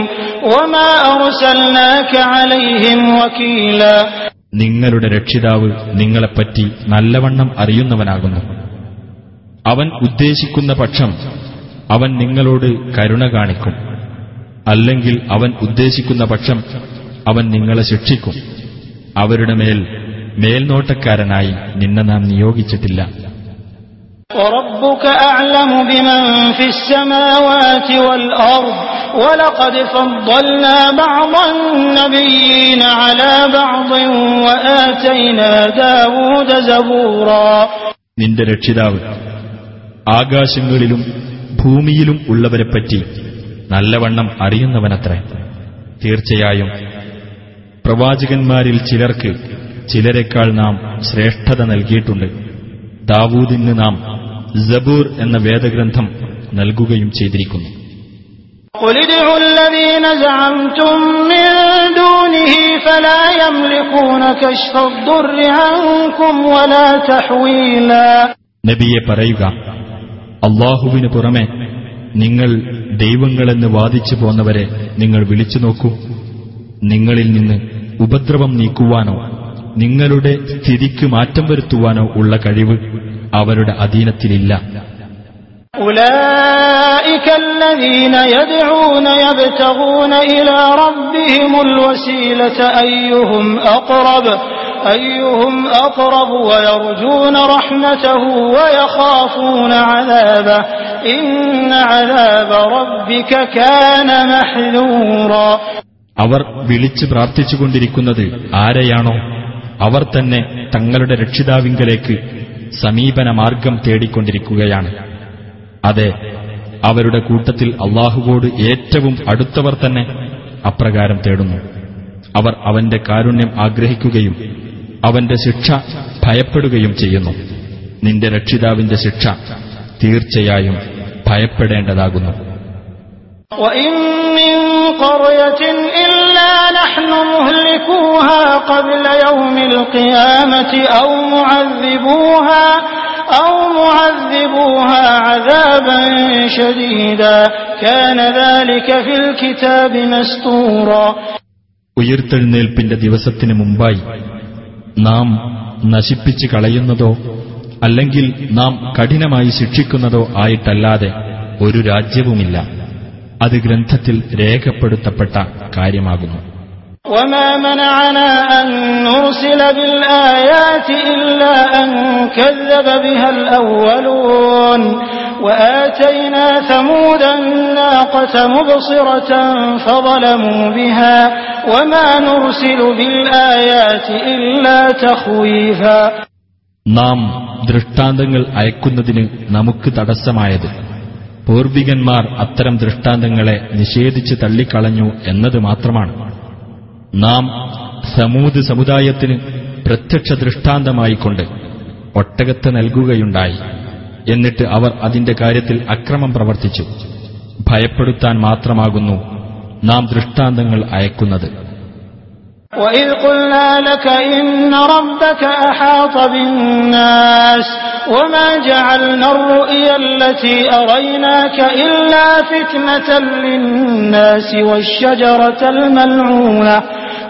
وما أرسلناك عليهم وكيلا നിങ്ങളുടെ രക്ഷിതാവ് നിങ്ങളെപ്പറ്റി നല്ലവണ്ണം അറിയുന്നവനാകുന്നു അവൻ ഉദ്ദേശിക്കുന്ന പക്ഷം അവൻ നിങ്ങളോട് കരുണ കാണിക്കും അല്ലെങ്കിൽ അവൻ ഉദ്ദേശിക്കുന്ന പക്ഷം അവൻ നിങ്ങളെ ശിക്ഷിക്കും അവരുടെ മേൽ മേൽനോട്ടക്കാരനായി നിന്നെ നാം നിയോഗിച്ചിട്ടില്ല. നിന്റെ രക്ഷിതാവ് ആകാശങ്ങളിലും ഭൂമിയിലും ഉള്ളവരെപ്പറ്റി നല്ലവണ്ണം അറിയുന്നവനത്രേ. തീർച്ചയായും പ്രവാചകന്മാരിൽ ചിലർക്ക് ചിലരെക്കാൾ നാം ശ്രേഷ്ഠത നൽകിയിട്ടുണ്ട്. ദാവൂദിന് നാം ജബൂർ എന്ന വേദഗ്രന്ഥം നൽകുകയും ചെയ്തിരിക്കുന്നു. നബിയെ പറയുക അള്ളാഹുവിന് പുറമെ നിങ്ങൾ ദൈവങ്ങളെന്ന് വാദിച്ചു പോന്നവരെ നിങ്ങൾ വിളിച്ചു നോക്കൂ. നിങ്ങളിൽ നിന്ന് ഉപദ്രവം നീക്കുവാനോ നിങ്ങളുടെ സ്ഥിതിക്ക് മാറ്റം വരുത്തുവാനോ ഉള്ള കഴിവ് അവരുടെ അധീനത്തിലില്ല أولئك الذين يدعون يبتغون إلى ربهم الوسيلة أيهم أقرب أيهم أقرب ويرجون رحمته ويخافون عذابه إن عذاب ربك كان محذورا അവർ വിളിച്ചു പ്രാർത്ഥിച്ചുകൊണ്ടിരിക്കുന്നത് ആരെയാണോ അവർ തന്നെ തങ്ങളുടെ രക്ഷിതാവിങ്കലേക്ക് സമീപന മാർഗം തേടിക്കൊണ്ടിരിക്കുകയാണ് അതെ അവരുടെ കൂട്ടത്തിൽ അള്ളാഹുവോട് ഏറ്റവും അടുത്തവർ തന്നെ അപ്രകാരം തേടുന്നു അവർ അവന്റെ കാരുണ്യം ആഗ്രഹിക്കുകയും അവന്റെ ശിക്ഷ ഭയപ്പെടുകയും ചെയ്യുന്നു നിന്റെ രക്ഷിതാവിന്റെ ശിക്ഷ തീർച്ചയായും ഭയപ്പെടേണ്ടതാകുന്നു وإن من قرية إلا نحن مهلكوها قبل يوم القيامة أو معذبوها أو معذبوها عذابا شديدا كان ذلك في الكتاب مستورا ഉയിർത്തെഴുന്നേൽപ്പിന്റെ ദിവസത്തിന് മുമ്പായി നാം നശിപ്പിച്ചു കളയുന്നതോ അല്ലെങ്കിൽ നാം കഠിനമായി ശിക്ഷിക്കുന്നതോ ആയിട്ടല്ലാതെ ഒരു രാജ്യവുമില്ല അത് ഗ്രന്ഥത്തിൽ രേഖപ്പെടുത്തപ്പെട്ട കാര്യമാകുന്നു وما منعنا أن نرسل بالآيات إلا أن كذب بها الأولون وآتينا ثمود الناقة مبصرة فظلموا بها وما نرسل بالآيات إلا تخويفا നാം ദൃഷ്ടാന്തങ്ങൾ അയക്കുന്നതിന് നമുക്ക് തടസ്സമായത് പൂർവികന്മാർ അത്തരം ദൃഷ്ടാന്തങ്ങളെ നിഷേധിച്ച് തള്ളിക്കളഞ്ഞു എന്നത് മാത്രമാണ്. നാം സമൂത് സമുദായത്തിന് പ്രത്യക്ഷ ദൃഷ്ടാന്തമായിക്കൊണ്ട് ഒട്ടകത്ത് നൽകുകയുണ്ടായി. എന്നിട്ട് അവർ അതിന്റെ കാര്യത്തിൽ അക്രമം പ്രവർത്തിച്ചു. ഭയപ്പെടുത്താൻ മാത്രമാകുന്നു നാം ദൃഷ്ടാന്തങ്ങൾ അയക്കുന്നത്. وإذ قلنا لك إن ربك أحاط بالناس وما جعلنا الرؤيا التي أريناك إلا فتنة للناس والشجرة الملعونة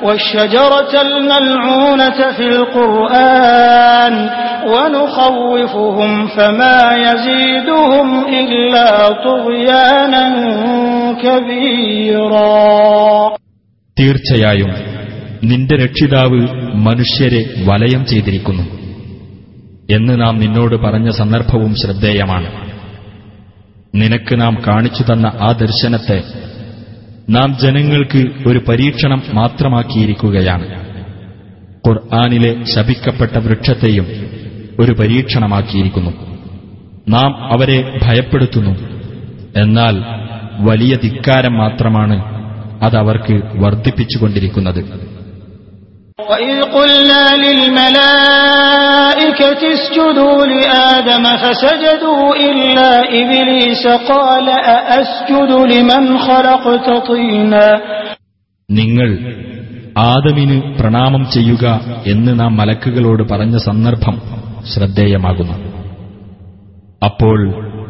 والشجرة الملعونة في القرآن ونخوفهم فما يزيدهم إلا طغيانا كبيرا തീർച്ചയായും നിന്റെ രക്ഷിതാവ് മനുഷ്യരെ വലയം ചെയ്തിരിക്കുന്നു എന്ന് നാം നിന്നോട് പറഞ്ഞ സന്ദർഭവും ശ്രദ്ധേയമാണ്. നിനക്ക് നാം കാണിച്ചു തന്ന ആ ദർശനത്തെ നാം ജനങ്ങൾക്ക് ഒരു പരീക്ഷണം മാത്രമാക്കിയിരിക്കുകയാണ്. ഖുർആാനിലെ ശപിക്കപ്പെട്ട വൃക്ഷത്തെയും ഒരു പരീക്ഷണമാക്കിയിരിക്കുന്നു. നാം അവരെ ഭയപ്പെടുത്തുന്നു. എന്നാൽ വലിയ ധിക്കാരം മാത്രമാണ് അതവർക്ക് വർദ്ധിപ്പിച്ചുകൊണ്ടിരിക്കുന്നത്. وإذ قلنا للملائكة اسجدوا لآدم فسجدوا إلا إبليس قال أأسجد لمن خلقت طينا നിങ്ങൾ ആദമിന് പ്രണാമം ചെയ്യുക എന്ന് നാം മലക്കുകളോട് പറഞ്ഞ സന്ദർഭം ശ്രദ്ധേയമാകുന്നു അപ്പോൾ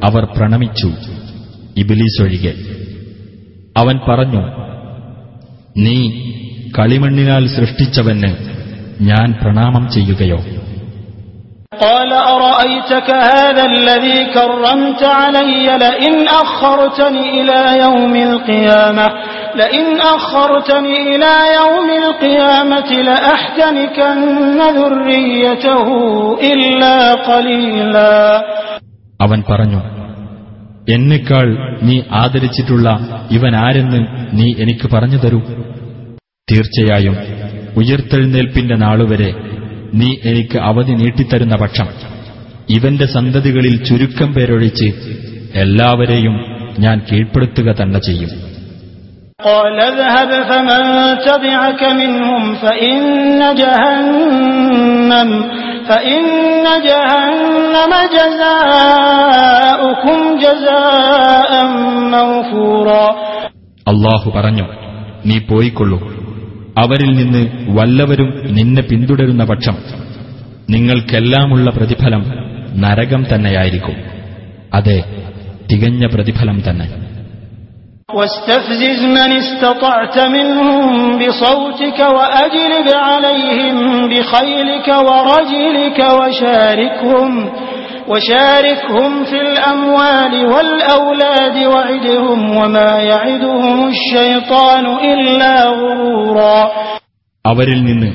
അവർ പ്രണമിച്ചു ഇബിലീസ് ഒഴികെ അവൻ പറഞ്ഞു നീ കളിമണ്ണിനാൽ സൃഷ്ടിച്ചവന് ഞാൻ പ്രണാമം ചെയ്യുകയോ قال أرأيتك هذا الذي كرمت علي لئن أخرتني إلى يوم القيامة لئن أخرتني إلى يوم القيامة لأحتنكن ذريته إلا قليلا അവൻ പറഞ്ഞു എന്നെക്കാൾ നീ ആദരിച്ചിട്ടുള്ള ഇവൻ ആരെന്ന് നീ എനിക്ക് പറഞ്ഞു തരൂ തീർച്ചയായും ഉയർത്തെഴുന്നേൽപ്പിന്റെ നാളുവരെ നീ എനിക്ക് അവധി നീട്ടിത്തരുന്ന പക്ഷം ഇവന്റെ സന്തതികളിൽ ചുരുക്കം പേരൊഴിച്ച് എല്ലാവരെയും ഞാൻ കീഴ്പ്പെടുത്തുക തന്നെ ചെയ്യും. അള്ളാഹു പറഞ്ഞു നീ പോയിക്കൊള്ളൂ. അവരിൽ നിന്ന് വല്ലവരും നിന്നെ പിന്തുടരുന്ന പക്ഷം നിങ്ങൾക്കെല്ലാമുള്ള പ്രതിഫലം നരകം തന്നെയായിരിക്കും അതെ തികഞ്ഞ പ്രതിഫലം തന്നെ واستفزز من استطعت منهم بصوتك وأجلب عليهم بخيلك ورجلك وشاركهم وشاركهم في الأموال والأولاد وعدهم وما يعدهم الشيطان إلا غرورا അവരിൽ നിന്ന്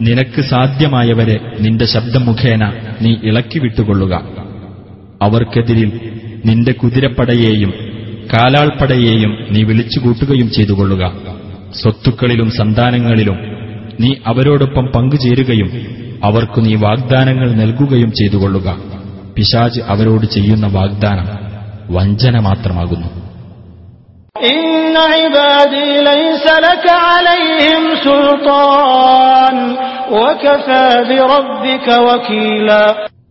നിനക്ക് സാധ്യമായവരെ നിന്റെ ശബ്ദം മുഖേന നീ ഇളക്കി വിട്ടുകൊള്ളുക അവർക്കെതിരിൽ നിന്റെ കുതിരപ്പടയെയും കാലാൾപ്പടയെയും നീ വിളിച്ചുകൂട്ടുകയും ചെയ്തുകൊള്ളുക സ്വത്തുക്കളിലും സന്താനങ്ങളിലും നീ അവരോടൊപ്പം പങ്കുചേരുകയും അവർക്കു നീ വാഗ്ദാനങ്ങൾ നൽകുകയും ചെയ്തുകൊള്ളുക പിശാജ് അവരോട് ചെയ്യുന്ന വാഗ്ദാനം വഞ്ചന മാത്രമാകുന്നു.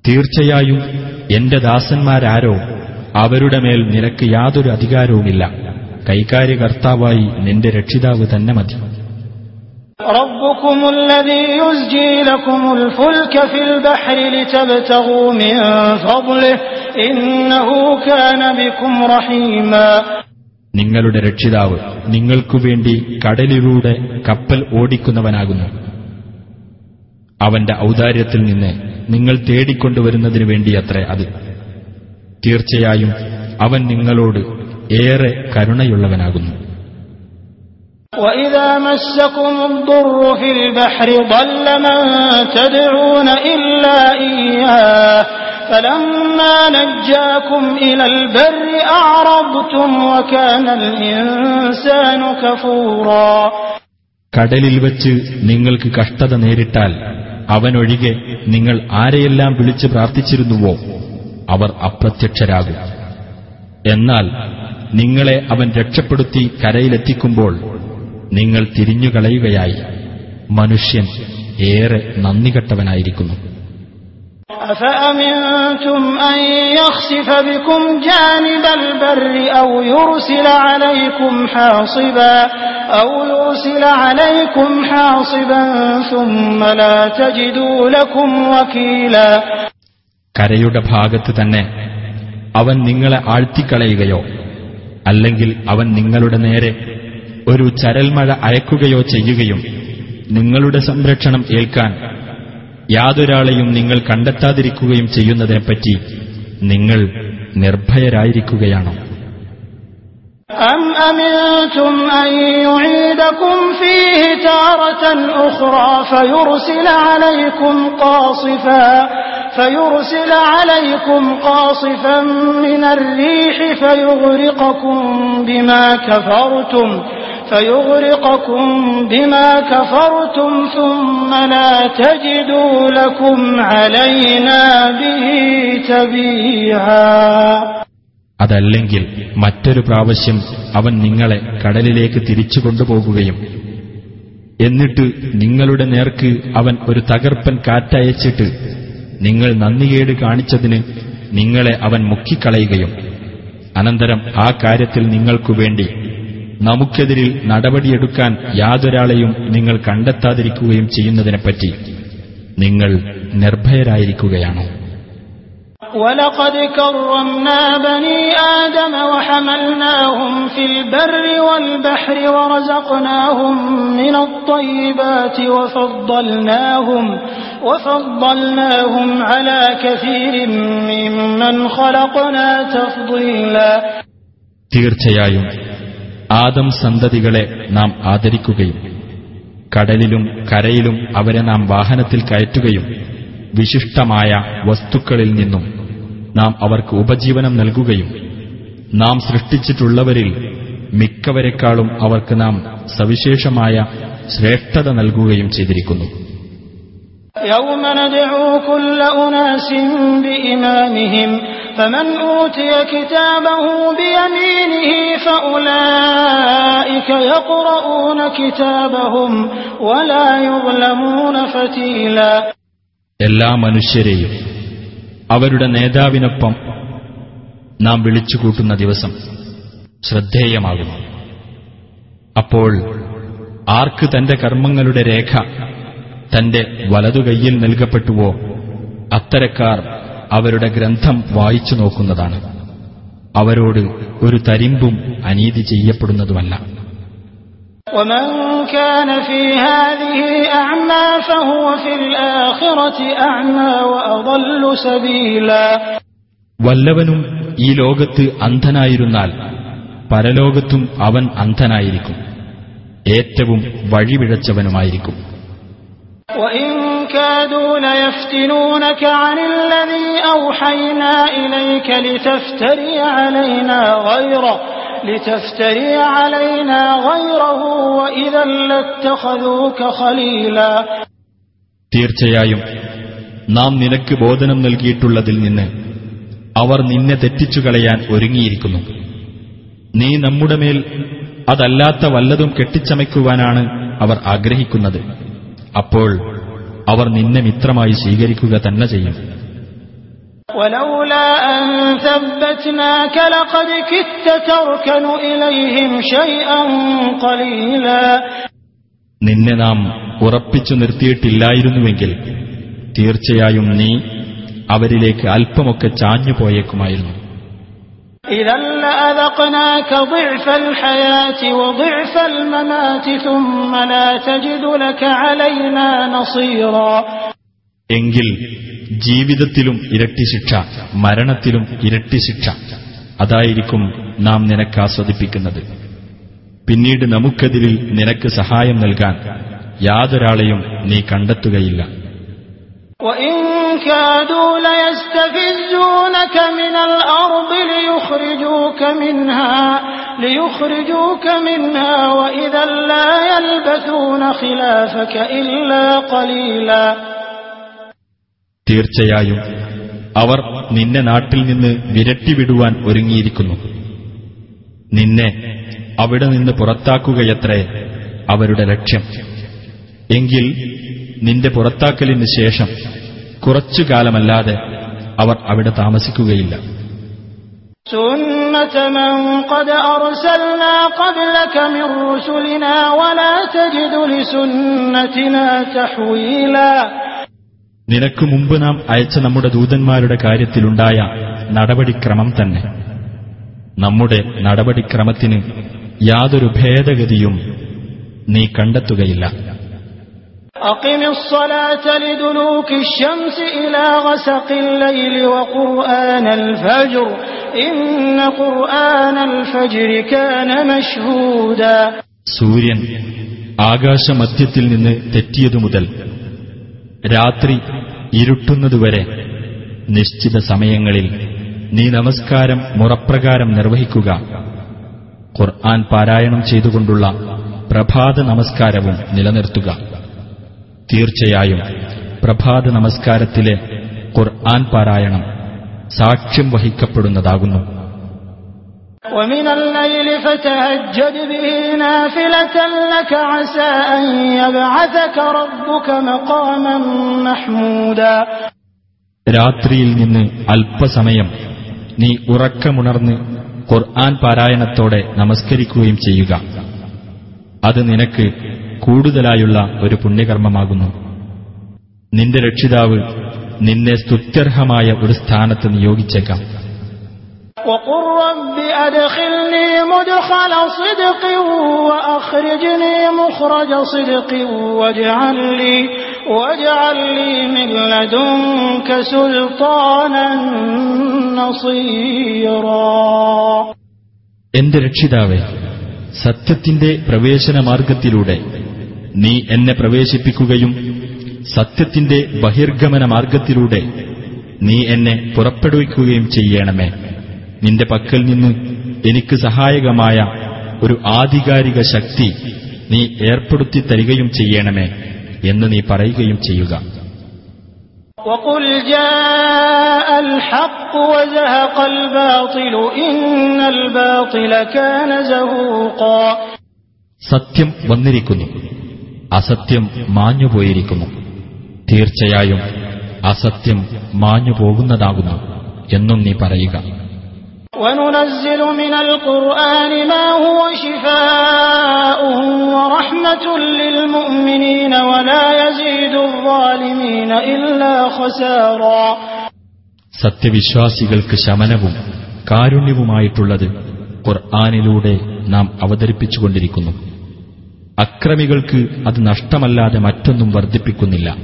തീർച്ചയായും എന്റെ ദാസന്മാരാരോ അവരുടെ മേൽ നിനക്ക് യാതൊരു അധികാരവുമില്ല. കൈകാര്യകർത്താവായി നിന്റെ രക്ഷിതാവ് തന്നെ മതി. ربكم الذي يزجي لكم الفلك في البحر لتبتغوا من فضله إنه كان بكم رحيما നിങ്ങളുടെ രക്ഷിതാവ് നിങ്ങൾക്കുവേണ്ടി കടലിലൂടെ കപ്പൽ ഓടിക്കുന്നവനാകുന്നു അവന്റെ ഔദാര്യത്തിൽ നിന്ന് നിങ്ങൾ തേടിക്കൊണ്ടുവരുന്നതിനു വേണ്ടിയത്രേ അത് തീർച്ചയായും അവൻ നിങ്ങളോട് ഏറെ കരുണയുള്ളവനാകുന്നു وإذا مسكم الضر في البحر ضل من تدعون إلا إياه فلما نجاكم إلى البر أعرضتم وكان الإنسان كفورا കടലിൽ വച്ച് നിങ്ങൾക്ക് കഷ്ടത നേരിട്ടാൽ അവനൊഴികെ നിങ്ങൾ ആരെയെല്ലാം വിളിച്ച് പ്രാർത്ഥിച്ചിരുന്നുവോ അവർ അപ്രത്യക്ഷരാകും എന്നാൽ നിങ്ങളെ അവൻ രക്ഷപ്പെടുത്തി കരയിലെത്തിക്കുമ്പോൾ നിങ്ങൾ തിരിഞ്ഞുകളയുകയായി മനുഷ്യൻ ഏറെ നന്ദികെട്ടവനായിരിക്കുന്നു أفأمنتم أن يخسف بكم جانب البر أو يرسل عليكم حاصبا أو يرسل عليكم حاصبا ثم لا تجدوا لكم وكيلا കരയുടെ ഭാഗത്ത് തന്നെ അവൻ നിങ്ങളെ ആഴ്ത്തിക്കളയുകയോ അല്ലെങ്കിൽ അവൻ നിങ്ങളുടെ നേരെ ഒരു ചരൽമഴ അയക്കുകയോ ചെയ്യുകയും നിങ്ങളുടെ സംരക്ഷണം ഏൽക്കാൻ യാതൊരാളെയും നിങ്ങൾ കണ്ടെത്താതിരിക്കുകയും ചെയ്യുന്നതിനെപ്പറ്റി നിങ്ങൾ നിർഭയരായിരിക്കുകയാണോ أم أمنتم أن يعيدكم فيه تارة أخرى فيرسل عليكم قاصفا فيرسل عليكم قاصفا من الريح فيغرقكم بما كفرتم فيغرقكم بما كفرتم ثم لا تجدوا لكم علينا به تبيعا അതല്ലെങ്കിൽ മറ്റൊരു പ്രാവശ്യം അവൻ നിങ്ങളെ കടലിലേക്ക് തിരിച്ചു കൊണ്ടുപോകുകയും എന്നിട്ട് നിങ്ങളുടെ നേർക്ക് അവൻ ഒരു തകർപ്പൻ കാറ്റയച്ചിട്ട് നിങ്ങൾ നന്ദികേട് കാണിച്ചതിന് നിങ്ങളെ അവൻ മുക്കിക്കളയുകയും അനന്തരം ആ കാര്യത്തിൽ നിങ്ങൾക്കു വേണ്ടി നമുക്കെതിരിൽ നടപടിയെടുക്കാൻ യാതൊരാളെയും നിങ്ങൾ കണ്ടെത്താതിരിക്കുകയും ചെയ്യുന്നതിനെപ്പറ്റി നിങ്ങൾ നിർഭയരായിരിക്കുകയാണോ ولقد كرمنا بني آدم وحملناهم في البر والبحر ورزقناهم من الطيبات وفضلناهم وفضلناهم على كثير ممن خلقنا تفضيلا തീർച്ചയായും ആദം സന്തതികളെ നാം ആദരിക്കുകയും കടലിലും കരയിലും അവരെ നാം വാഹനത്തിൽ കയറ്റുകയും വിശിഷ്ടമായ വസ്തുക്കളിൽ നിന്നും നാം അവർക്ക് ഉപജീവനം നൽകുകയും നാം സൃഷ്ടിച്ചിട്ടുള്ളവരിൽ മിക്കവരെക്കാളും അവർക്ക് നാം സവിശേഷമായ ശ്രേഷ്ഠത നൽകുകയും ചെയ്തിരിക്കുന്നു. يوم ندعو كل أناس بإمامهم فمن أوتي كتابه بيمينه فأولئك يقرؤون كتابهم ولا يظلمون فتيلا എല്ലാ മനുഷ്യരെയും അവരുടെ നേതാവിനൊപ്പം നാം വിളിച്ചുകൂട്ടുന്ന ദിവസം ശ്രദ്ധേയമാകുന്നു അപ്പോൾ ആർക്ക് തന്റെ കർമ്മങ്ങളുടെ രേഖ തന്റെ വലതുകൈയിൽ നൽകപ്പെട്ടുവോ? അത്തരക്കാർ അവരുടെ ഗ്രന്ഥം വായിച്ചു നോക്കുന്നതാണ്. അവരോട് ഒരു തരിമ്പും അനീതി ചെയ്യപ്പെടുന്നതുമല്ല. വല്ലവനും ഈ ലോകത്ത് അന്ധനായിരുന്നാൽ പരലോകത്തും അവൻ അന്ധനായിരിക്കും. ഏറ്റവും വഴിവിഴച്ചവനുമായിരിക്കും وإن كادوا ليفتنونك عن الذي أوحينا إليك لتفتري علينا غيره لتفتري علينا غيره وإذا لاتخذوك خليلا തീർച്ചയായും നാം നിനക്ക് ബോധനം നൽകിയിട്ടുള്ളതിൽ നിന്ന് അവർ നിന്നെ തെറ്റിച്ചു കളയാൻ ഒരുങ്ങിയിരിക്കുന്നു നീ നമ്മുടെ മേൽ അതല്ലാത്ത വല്ലതും കെട്ടിച്ചമയ്ക്കുവാനാണ് അവർ ആഗ്രഹിക്കുന്നത് അപ്പോൾ അവർ നിന്നെ മിത്രമായി സ്വീകരിക്കുക തന്നെ ചെയ്യും. നിന്നെ നാം ഉറപ്പിച്ചു നിർത്തിയിട്ടില്ലായിരുന്നുവെങ്കിൽ തീർച്ചയായും നീ അവരിലേക്ക് അല്പമൊക്കെ ചാഞ്ഞു പോയേക്കുമായിരുന്നു എങ്കിൽ ജീവിതത്തിലും ഇരട്ടി ശിക്ഷ മരണത്തിലും ഇരട്ടി ശിക്ഷ. അതായിരിക്കും നാം നിനക്ക് ആസ്വദിപ്പിക്കുന്നത്. പിന്നീട് നമുക്കെതിരിൽ നിനക്ക് സഹായം നൽകാൻ യാതൊരാളെയും നീ കണ്ടെത്തുകയില്ല. ഓ ليخرجوك منها ليخرجوك منها وإذا لا يلبثون خلافك إلا قليلا തീർച്ചയായും അവർ നിന്നെ നാട്ടിൽ നിന്ന് വിരട്ടിവിടുവാൻ ഒരുങ്ങിയിരിക്കുന്നു നിന്നെ അവിടെ നിന്ന് പുറത്താക്കുകയത്രേ അവരുടെ ലക്ഷ്യം എങ്കിൽ നിന്റെ പുറത്താക്കലിന് ശേഷം കുറച്ചു കാലമല്ലാതെ അവർ അവിടെ താമസിക്കുകയില്ല سنة من قد أرسلنا قبلك من رسلنا ولا تجد لسنتنا تحويلا നിനക്ക് മുമ്പ് നാം അയച്ച നമ്മുടെ ദൂതന്മാരുടെ കാര്യത്തിലുണ്ടായ നടപടിക്രമം തന്നെ നമ്മുടെ നടപടിക്രമത്തിന് യാതൊരു ഭേദഗതിയും നീ കണ്ടെത്തുകയില്ല أقم الصلاة لدلوك الشمس إلى غسق الليل وقرآن الفجر إن قرآن الفجر كان مشهودا സൂര്യൻ ആകാശമധ്യത്തിൽ നിന്ന് തെറ്റിയതു മുതൽ രാത്രി ഇരുട്ടുന്നതുവരെ നിശ്ചിത സമയങ്ങളിൽ നീ നമസ്കാരം മുറപ്രകാരം നിർവഹിക്കുക ഖുർആൻ പാരായണം ചെയ്തുകൊണ്ടുള്ള പ്രഭാത നമസ്കാരവും നിലനിർത്തുക തീർച്ചയായും പ്രഭാത നമസ്കാരത്തിലെ ഖുർആൻ പാരായണം സാക്ഷ്യം വഹിക്കപ്പെടുന്നതാകുന്നു. രാത്രിയിൽ നിന്ന് അല്പസമയം നീ ഉറക്കമുണർന്ന് ഖുർആൻ പാരായണത്തോടെ നമസ്കരിക്കുകയും ചെയ്യുക. അത് നിനക്ക് കൂടുതലായുള്ള ഒരു പുണ്യകർമ്മമാകുന്നു. നിന്റെ രക്ഷിതാവ് നിന്നെ സ്തുത്യർഹമായ ഒരു സ്ഥാനത്ത് നിയോഗിച്ചേക്കാം. എന്റെ രക്ഷിതാവെ സത്യത്തിന്റെ പ്രവേശന മാർഗത്തിലൂടെ നീ എന്നെ പ്രവേശിപ്പിക്കുകയും സത്യത്തിന്റെ ബഹിർഗമന മാർഗത്തിലൂടെ നീ എന്നെ പുറപ്പെടുവിക്കുകയും ചെയ്യണമേ. നിന്റെ പക്കൽ നിന്ന് എനിക്ക് സഹായകമായ ഒരു ആധികാരിക ശക്തി നീ ഏർപ്പെടുത്തി തരികയും ചെയ്യണമേ എന്ന് നീ പറയുകയും ചെയ്യുക. സത്യം വന്നിരിക്കുന്നു. അസത്യം മാഞ്ഞുപോയിരിക്കുന്നു തീർച്ചയായും അസത്യം മാഞ്ഞു പോകുന്നതാകുന്നു എന്നും നീ പറയുക وننزل من القرآن ما هو شفاء ورحمة للمؤمنين ولا يزيد الظالمين إلا خسارا സത്യവിശ്വാസികൾക്ക് ശമനവും കാരുണ്യവുമായിട്ടുള്ളത് ഖുർആാനിലൂടെ നാം അവതരിപ്പിച്ചുകൊണ്ടിരിക്കുന്നു അക്രമികൾക്ക് അത് നഷ്ടമല്ലാതെ മറ്റൊന്നും വർദ്ധിപ്പിക്കുന്നില്ല.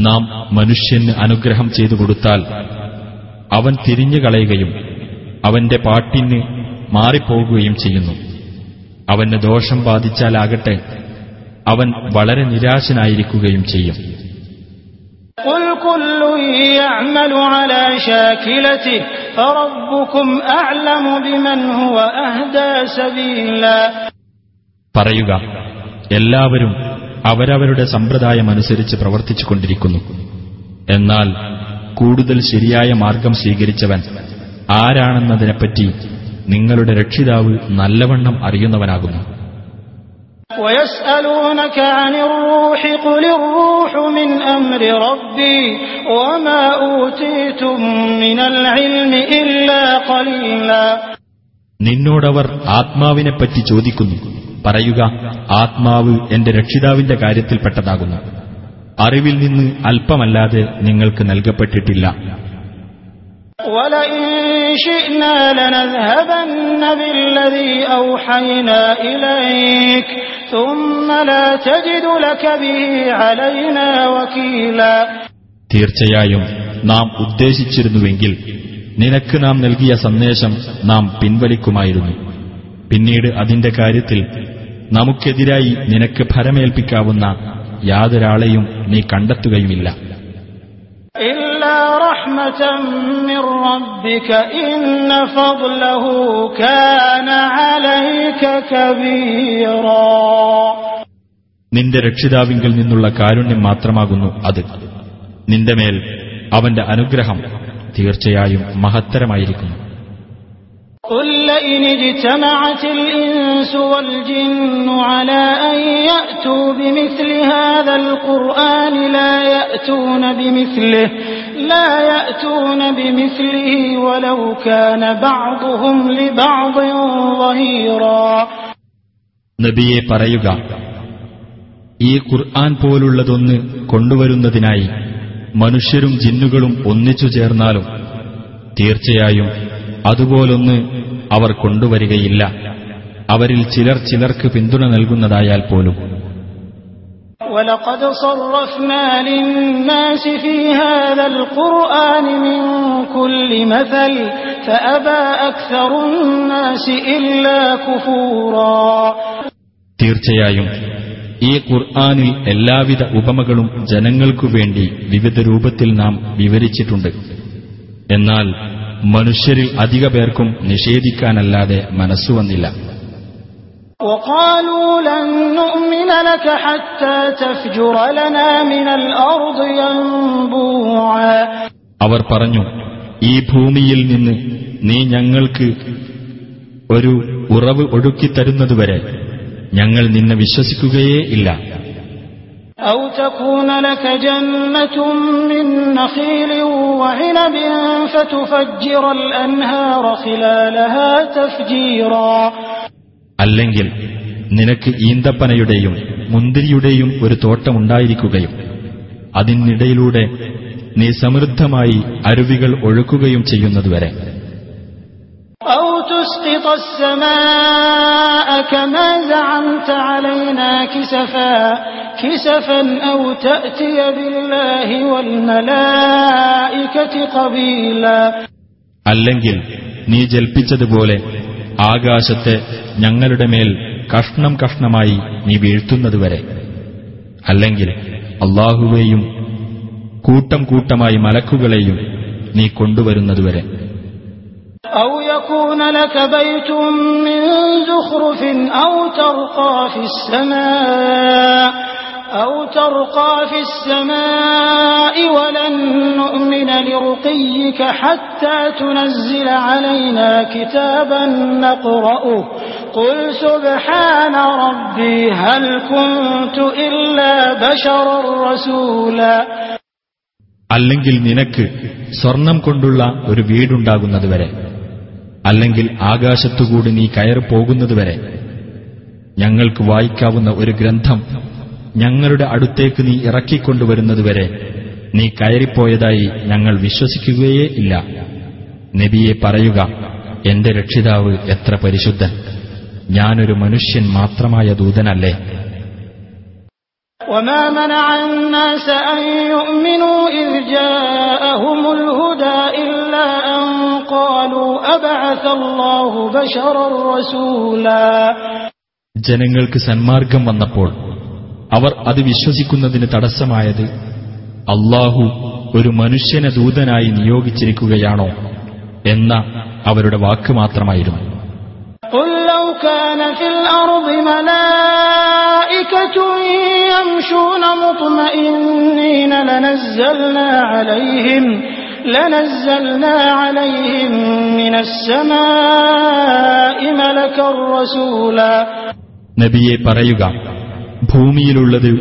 നാം മനുഷ്യന് അനുഗ്രഹം ചെയ്തു കൊടുത്താൽ അവൻ തിരിഞ്ഞു കളയുകയും അവന്റെ പാട്ടിന് മാറിപ്പോകുകയും ചെയ്യുന്നു. അവന് ദോഷം ബാധിച്ചാലാകട്ടെ അവൻ വളരെ നിരാശനായിരിക്കുകയും ചെയ്യും. قل كل يعمل على شاكلته فربكم أعلم بمن هو أهدى سبيلا പറയുക എല്ലാവരും അവരവരുടെ സമ്പ്രദായമനുസരിച്ച് പ്രവർത്തിച്ചുകൊണ്ടിരിക്കുന്നു എന്നാൽ കൂടുതൽ ശരിയായ മാർഗം സ്വീകരിച്ചവൻ ആരാണെന്നതിനെപ്പറ്റി നിങ്ങളുടെ രക്ഷിതാവ് നല്ലവണ്ണം അറിയുന്നവനാകുന്നു ويسألونك عن الروح قل الروح من أمر ربي وما أوتيتم من العلم إلا قليلا നിന്നോടവർ ആത്മാവിനെപ്പറ്റി ചോദിക്കുന്നു പറയുക ആത്മാവ് എന്റെ രക്ഷിതാവിന്റെ കാര്യത്തിൽപ്പെട്ടതാകുന്നു അറിവിൽ നിന്ന് അല്പമല്ലാതെ നിങ്ങൾക്ക് നൽകപ്പെട്ടിട്ടില്ല ولئن شئنا لنذهبن بالذي أوحينا إليك ثم لا تجد لك به علينا وكيلا തീർച്ചയായും നാം ഉദ്ദേശിച്ചിരുന്നുവെങ്കിൽ നിനക്ക് നാം നൽകിയ സന്ദേശം നാം പിൻവലിക്കുമായിരുന്നു പിന്നീട് അതിന്റെ കാര്യത്തിൽ നമുക്കെതിരായി നിനക്ക് ഭരമേൽപ്പിക്കാവുന്ന യാതൊരാളെയും നീ കണ്ടെത്തുകയുമില്ല إلا رحمة من ربك إن فضله كان عليك كبيرا നിന്റെ രക്ഷിതാവിങ്കിൽ നിന്നുള്ള കാരുണ്യം മാത്രമാകുന്നു അത് നിന്റെ മേൽ അവന്റെ അനുഗ്രഹം തീർച്ചയായും മഹത്തരമായിരിക്കുന്നു قل لئن اجتمعت الإنس والجن على أن يأتوا بمثل هذا القرآن لا يأتون بمثله لا يأتون بمثله ولو كان بعضهم لبعض ظهيرا നബിയെ പറയുക ഈ ഖുർആൻ പോലുള്ളതൊന്ന് കൊണ്ടുവരുന്നതിനായി മനുഷ്യരും ജിന്നുകളും ഒന്നിച്ചു ചേർന്നാലും തീർച്ചയായും അതുപോലൊന്ന് അവർ കൊണ്ടുവരികയില്ല അവരിൽ ചിലർ ചിലർക്ക് പിന്തുണ നൽകുന്നതായാൽ പോലും ولقد صرفنا للناس في هذا القرآن من كل مثل فأبى أكثر الناس إلا كفورا തീർച്ചയായും ഈ ഖുർആനിൽ എല്ലാവിധ ഉപമകളും ജനങ്ങൾക്കു വേണ്ടി വിവിധ രൂപത്തിൽ നാം വിവരിച്ചിട്ടുണ്ട് എന്നാൽ മനുഷ്യരിൽ അധിക പേർക്കും നിഷേധിക്കാനല്ലാതെ മനസ്സുവന്നില്ല وقالوا لن نؤمن لك حتى تفجر لنا من الأرض ينبوعا അവർ പറഞ്ഞു ഈ ഭൂമിയിൽ നിന്ന് നീ ഞങ്ങൾക്ക് ഒരു ഉറവ് ഒഴുക്കിത്തരുന്നതുവരെ ഞങ്ങൾ നിന്നെ വിശ്വസിക്കുകയേ ഇല്ല أو تكون لك جنة من نخيل وعنب فتفجر الأنهار خلالها تفجيرا അല്ലെങ്കിൽ നിനക്ക് ഈന്തപ്പനയുടെയും മുന്തിരിയുടെയും ഒരു തോട്ടമുണ്ടായിരിക്കുകയും അതിനിടയിലൂടെ നീ സമൃദ്ധമായി അരുവികൾ ഒഴുക്കുകയും ചെയ്യുന്നതുവരെ അല്ലെങ്കിൽ നീ ജൽപ്പിച്ചതുപോലെ ആകാശത്തെ ഞങ്ങളുടെ മേൽ കഷ്ണം കഷ്ണമായി നീ വീഴ്ത്തുന്നതുവരെ അല്ലെങ്കിൽ അള്ളാഹുവേയും കൂട്ടം കൂട്ടമായി മലക്കുകളെയും നീ കൊണ്ടുവരുന്നതുവരെ أو يكون لك بيت من زخرف أو ترقى في السماء أو ترقى في السماء ولن نؤمن لرقيك حتى تنزل علينا كتابا نقرأه قل سبحان ربي هل كنت إلا بشرا رسولا അല്ലെങ്കിൽ നിനക്ക് സ്വർണം കൊണ്ടുള്ള ഒരു വീടുണ്ടാകുന്നതുവരെ അല്ലെങ്കിൽ ആകാശത്തുകൂടി നീ കയറി പോകുന്നതുവരെ ഞങ്ങൾക്ക് വായിക്കാവുന്ന ഒരു ഗ്രന്ഥം ഞങ്ങളുടെ അടുത്തേക്ക് നീ ഇറക്കിക്കൊണ്ടുവരുന്നതുവരെ നീ കയറിപ്പോയതായി ഞങ്ങൾ വിശ്വസിക്കുകയേ ഇല്ല നബിയെ പറയുക എന്റെ രക്ഷിതാവ് എത്ര പരിശുദ്ധൻ ഞാനൊരു മനുഷ്യൻ മാത്രമായ ദൂതനല്ലേ وما منع الناس أن يؤمنوا إذ جاءهم الهدى إلا أن قالوا أبعث الله بشرا رسولا ജനങ്ങൾക്ക് സന്മാർഗം വന്നപ്പോൾ അവർ അത് വിശ്വസിക്കുന്നതിന് തടസ്സമായത് അള്ളാഹു ഒരു മനുഷ്യനെ ദൂതനായി നിയോഗിച്ചിരിക്കുകയാണോ എന്ന അവരുടെ വാക്ക് മാത്രമായിരുന്നു قل لو كان في الأرض ملائكة ملائكة يمشون مطمئنين لنزلنا عليهم لنزلنا عليهم من السماء ملكا رسولا നബിയെ പറയുക ഭൂമിയിലുള്ളത്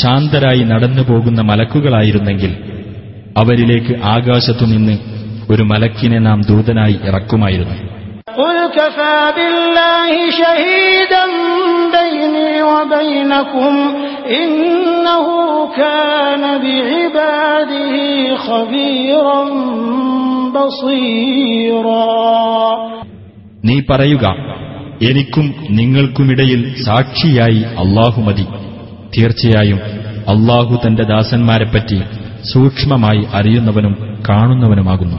ശാന്തരായി നടന്നു പോകുന്ന മലക്കുകളായിരുന്നെങ്കിൽ അവരിലേക്ക് ആകാശത്തുനിന്ന് ഒരു മലക്കിനെ നാം ദൂതനായി ഇറക്കുമായിരുന്നു قل كفى بالله شهيدا بيني وبينكم إنه كان بعباده خبيرا بصيرا നീ പറയുക എനിക്കും നിങ്ങൾക്കുമിടയിൽ സാക്ഷിയായി അള്ളാഹു മതി തീർച്ചയായും അള്ളാഹു തന്റെ ദാസന്മാരെപ്പറ്റി സൂക്ഷ്മമായി അറിയുന്നവനും കാണുന്നവനുമാകുന്നു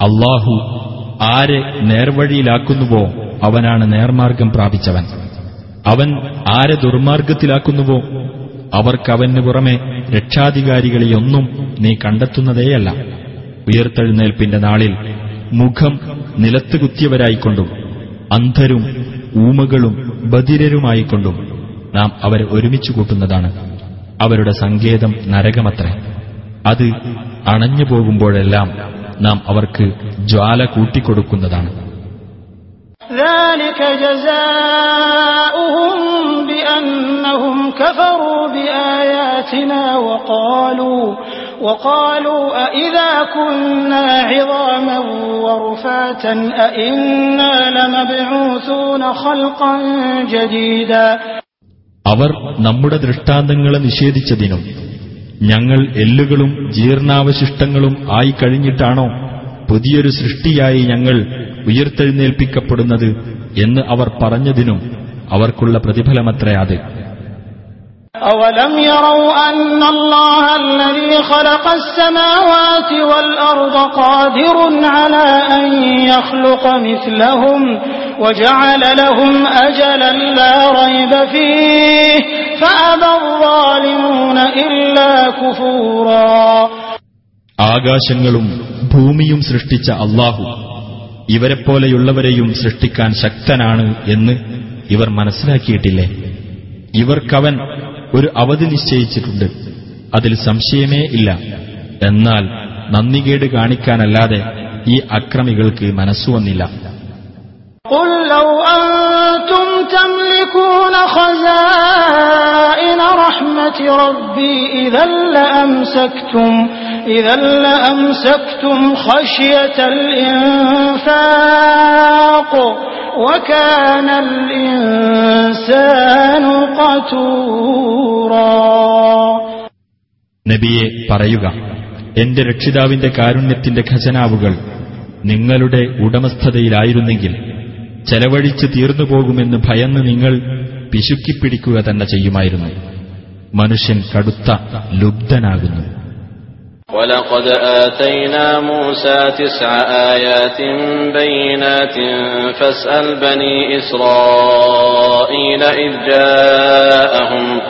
അള്ളാഹു ആരെ നേർവഴിയിലാക്കുന്നുവോ അവനാണ് നേർമാർഗം പ്രാപിച്ചവൻ. അവൻ ആരെ ദുർമാർഗത്തിലാക്കുന്നുവോ അവർക്കവന് പുറമെ രക്ഷാധികാരികളെയൊന്നും നീ കണ്ടെത്തുന്നതേയല്ല. ഉയർത്തെഴുന്നേൽപ്പിന്റെ നാളിൽ മുഖം നിലത്ത് കുത്തിയവരായിക്കൊണ്ടും അന്ധരും ഊമകളും ബധിരരുമായിക്കൊണ്ടും നാം അവരെ ഒരുമിച്ചു കൂട്ടുന്നതാണ്. അവരുടെ സങ്കേതം നരകമത്രേ. അത് അണഞ്ഞു പോകുമ്പോഴെല്ലാം നാം അവർക്ക് ജ്വാല കൂട്ടിക്കൊടുക്കുന്നതാണ് ذلك جزاؤهم بأنهم كفروا بآياتنا وقالوا وقالوا أإذا كنا عظاما ورفاتا أإنا لمبعوثون خلقا جديدا അവർ നമ്മുടെ ദൃഷ്ടാന്തങ്ങളെ നിഷേധിച്ചതിനും ഞങ്ങൾ എല്ലുകളും ജീർണാവശിഷ്ടങ്ങളും ആയി കഴിഞ്ഞിട്ടാണോ പുതിയൊരു സൃഷ്ടിയായി ഞങ്ങൾ ഉയർത്തെഴുന്നേൽപ്പിക്കപ്പെടുന്നത് എന്ന് അവർ പറഞ്ഞതിനും അവർക്കുള്ള പ്രതിഫലമത്രേ അത്. أولم يروا أن الله الذي خلق السماوات والأرض قادر على أن يخلق مثلهم وجعل لهم أجلا لا ريب فيه فأبى الظالمون إلا كفورا ആകാശങ്ങളും ഭൂമിയും സൃഷ്ടിച്ച അള്ളാഹു ഇവരെപ്പോലെയുള്ളവരെയും സൃഷ്ടിക്കാൻ ശക്തനാണ് എന്ന് ഇവർ മനസ്സിലാക്കിയിട്ടില്ലേ ഇവർക്കവൻ ഒരു അവധി നിശ്ചയിച്ചിട്ടുണ്ട്. അതിൽ സംശയമേ ഇല്ല. എന്നാൽ നന്ദികേട് കാണിക്കാനല്ലാതെ ഈ അക്രമികൾക്ക് മനസ്സുവന്നില്ല قل നബിയെ പറയുക എന്റെ രക്ഷിതാവിന്റെ കാരുണ്യത്തിന്റെ ഖജനാവുകൾ നിങ്ങളുടെ ഉടമസ്ഥതയിലായിരുന്നെങ്കിൽ ചെലവഴിച്ച് തീർന്നുപോകുമെന്ന് ഭയന്ന് നിങ്ങൾ പിശുക്കിപ്പിടിക്കുക തന്നെ ചെയ്യുമായിരുന്നു. മനുഷ്യൻ കടുത്ത ലുബ്ധനാകുന്നു. ولقد آتينا موسى تسع آيات بينات فاسأل بني إسرائيل إذ جاءهم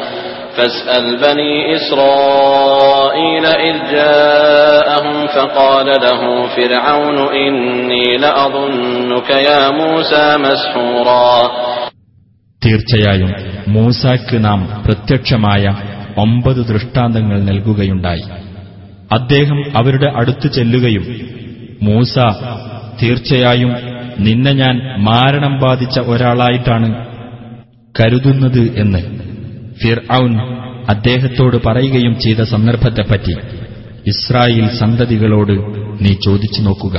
فاسأل بني إسرائيل إذ جاءهم فقال له فرعون إني لأظنك يا موسى مسحورا തീർച്ചയായും മൂസാക്ക് നാം പ്രത്യക്ഷമായ ഒമ്പത് ദൃഷ്ടാന്തങ്ങൾ നൽകുകയുണ്ടായി അദ്ദേഹം അവരുടെ അടുത്തു ചെല്ലുകയും മൂസ തീർച്ചയായും നിന്നെ ഞാൻ മാരണം ബാധിച്ച ഒരാളായിട്ടാണ് കരുതുന്നത് എന്ന് ഫിർ അദ്ദേഹത്തോട് പറയുകയും ചെയ്ത സന്ദർഭത്തെപ്പറ്റി ഇസ്രായേൽ സന്തതികളോട് നീ ചോദിച്ചു നോക്കുക.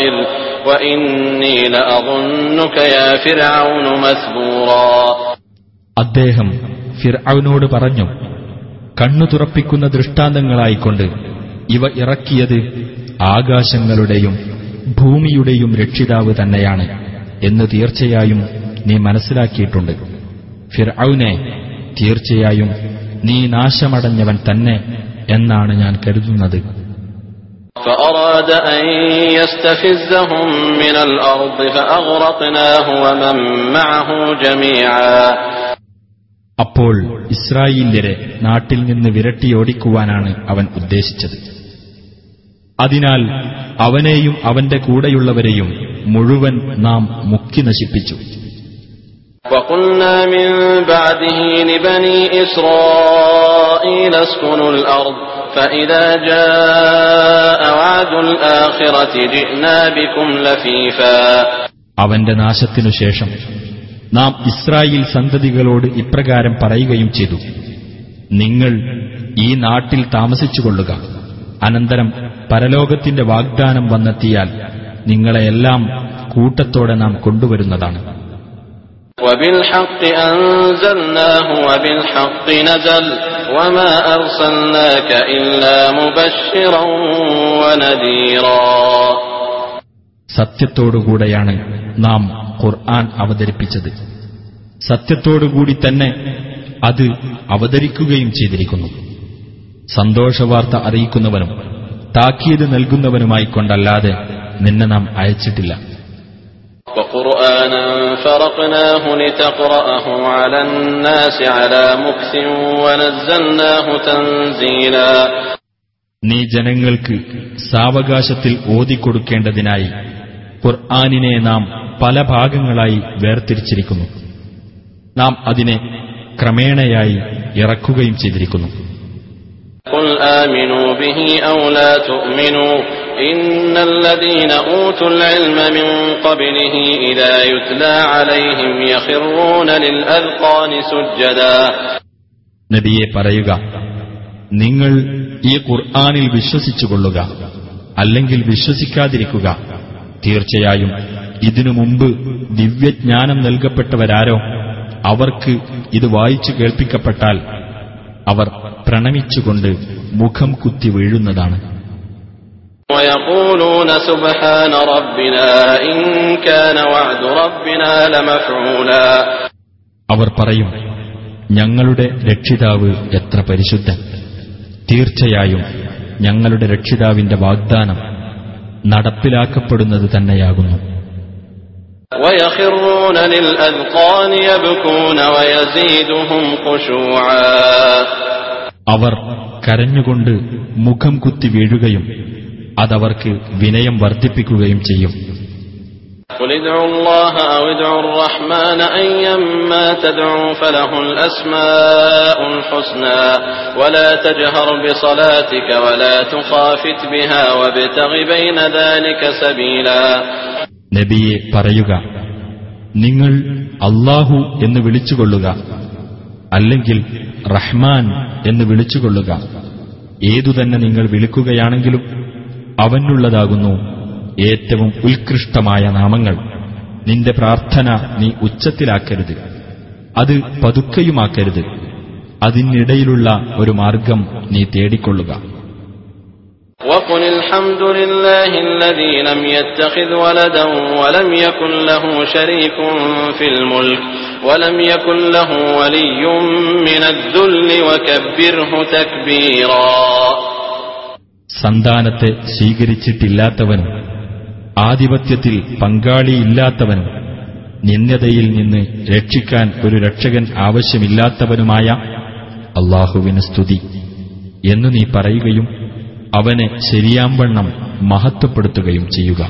ഇല്ല അദ്ദേഹം ഫിർഔനോട് പറഞ്ഞു കണ്ണു തുറപ്പിക്കുന്ന ദൃഷ്ടാന്തങ്ങളായിക്കൊണ്ട് ഇവ ഇറക്കിയത് ആകാശങ്ങളുടെയും ഭൂമിയുടെയും രക്ഷിതാവ് തന്നെയാണ് എന്ന് തീർച്ചയായും നീ മനസ്സിലാക്കിയിട്ടുണ്ട്. ഫിർഔനെ തീർച്ചയായും നീ നാശമടഞ്ഞവൻ തന്നെ എന്നാണ് ഞാൻ കരുതുന്നത്. فأراد أن يستفزهم من الأرض فأغرقناه ومن معه جميعا അപ്പോൾ ഇസ്രായേല്യരെ നാട്ടിൽ നിന്ന് വിരട്ടിയോടിക്കുവാനാണ് അവൻ ഉദ്ദേശിച്ചത് അതിനാൽ അവനെയും അവന്റെ കൂടെയുള്ളവരെയും മുഴുവൻ നാം മുക്കി നശിപ്പിച്ചു وقلنا من بعده لبني إسرائيل اسكنوا الأرض فإذا جاء وعد الآخرة جئنا بكم لفيفا അവന്റെ നാശത്തിനു ശേഷം നാം ഇസ്രായേൽ സന്തതികളോട് ഇപ്രകാരം പറയുകയും ചെയ്തു നിങ്ങൾ ഈ നാട്ടിൽ താമസിച്ചുകൊള്ളുക അനന്തരം പരലോകത്തിന്റെ വാഗ്ദാനം വന്നെത്തിയാൽ നിങ്ങളെയെല്ലാം കൂട്ടത്തോടെ നാം കൊണ്ടുവരുന്നതാണ് وبالحق أنزلناه وبالحق نزل സത്യത്തോടുകൂടെയാണ് നാം ഖുർആൻ അവതരിപ്പിച്ചത്. സത്യത്തോടുകൂടി തന്നെ അത് അവതരിക്കുകയും ചെയ്തിരിക്കുന്നു. സന്തോഷവാർത്ത അറിയിക്കുന്നവനും താക്കീത് നൽകുന്നവനുമായി കൊണ്ടല്ലാതെ നിന്നെ നാം അയച്ചിട്ടില്ല. وقرآنا فرقناه لتقرأه على الناس على مكث ونزلناه تنزيلا നീ ജനങ്ങൾക്ക് സാവകാശത്തിൽ ഓതിക്കൊടുക്കേണ്ടതിനായി ഖുർആാനിനെ നാം പല ഭാഗങ്ങളായി വേർതിരിച്ചിരിക്കുന്നു നാം അതിനെ ക്രമേണയായി ഇറക്കുകയും ചെയ്തിരിക്കുന്നു قل آمنوا به أو لا تؤمنوا إن الذين أوتوا العلم من قبله إذا يتلى عليهم يخرون للأذقان سجدا നബിയെ പറയുക നിങ്ങൾ ഈ ഖുർആാനിൽ വിശ്വസിച്ചുകൊള്ളുക അല്ലെങ്കിൽ വിശ്വസിക്കാതിരിക്കുക തീർച്ചയായും ഇതിനു മുമ്പ് ദിവ്യജ്ഞാനം നൽകപ്പെട്ടവരാരോ അവർക്ക് ഇത് വായിച്ചു കേൾപ്പിക്കപ്പെട്ടാൽ അവർ പ്രണമിച്ചുകൊണ്ട് മുഖം കുത്തി വീഴുന്നതാണ് ويقولون سبحان ربنا إن كان وعد ربنا لمفعولا അവർ പറയും ഞങ്ങളുടെ രക്ഷിതാവ് എത്ര പരിശുദ്ധൻ തീർച്ചയായും ഞങ്ങളുടെ രക്ഷിതാവിന്റെ വാഗ്ദാനം നടപ്പിലാക്കപ്പെടുന്നത് തന്നെയാകുന്നു ويخرون للأذقان يبكون ويزيدهم خشوعا അവർ കരഞ്ഞുകൊണ്ട് മുഖം കുത്തി വീഴുകയും അതവർക്ക് വിനയം വർദ്ധിപ്പിക്കുകയും ചെയ്യും قل ادعوا الله أو ادعوا الرحمن أيما تدعوا فله الأسماء الحسنى ولا تجهر بصلاتك ولا تخافت بها وابتغ بين ذلك سبيلا നബിയെ പറയുക നിങ്ങൾ അല്ലാഹു എന്ന് വിളിച്ചുകൊള്ളുക അല്ലെങ്കിൽ റഹ്മാൻ എന്ന് വിളിച്ചുകൊള്ളുക ഏതുതന്നെ നിങ്ങൾ വിളിക്കുകയാണെങ്കിലും അവനുള്ളതാകുന്നു ഏറ്റവും ഉത്കൃഷ്ടമായ നാമങ്ങൾ നിന്റെ പ്രാർത്ഥന നീ ഉച്ചത്തിലാക്കരുത് അത് പതുക്കയുമാക്കരുത് അതിനിടയിലുള്ള ഒരു മാർഗം നീ തേടിക്കൊള്ളുക وقل الحمد لله الذي لم يتخذ ولدا ولم يكن له شريك في الملك ولم يكن له ولي من الذل وكبره تكبيرا സന്താനത്തെ സ്വീകരിച്ചിട്ടില്ലാത്തവനും ആധിപത്യത്തിൽ പങ്കാളിയില്ലാത്തവനും നിന്യതയിൽ നിന്ന് രക്ഷിക്കാൻ ഒരു രക്ഷകൻ ആവശ്യമില്ലാത്തവനുമായ അള്ളാഹുവിന് സ്തുതി എന്നു നീ പറയുകയും അവനെ ശരിയാംവണ്ണം മഹത്വപ്പെടുത്തുകയും ചെയ്യുക.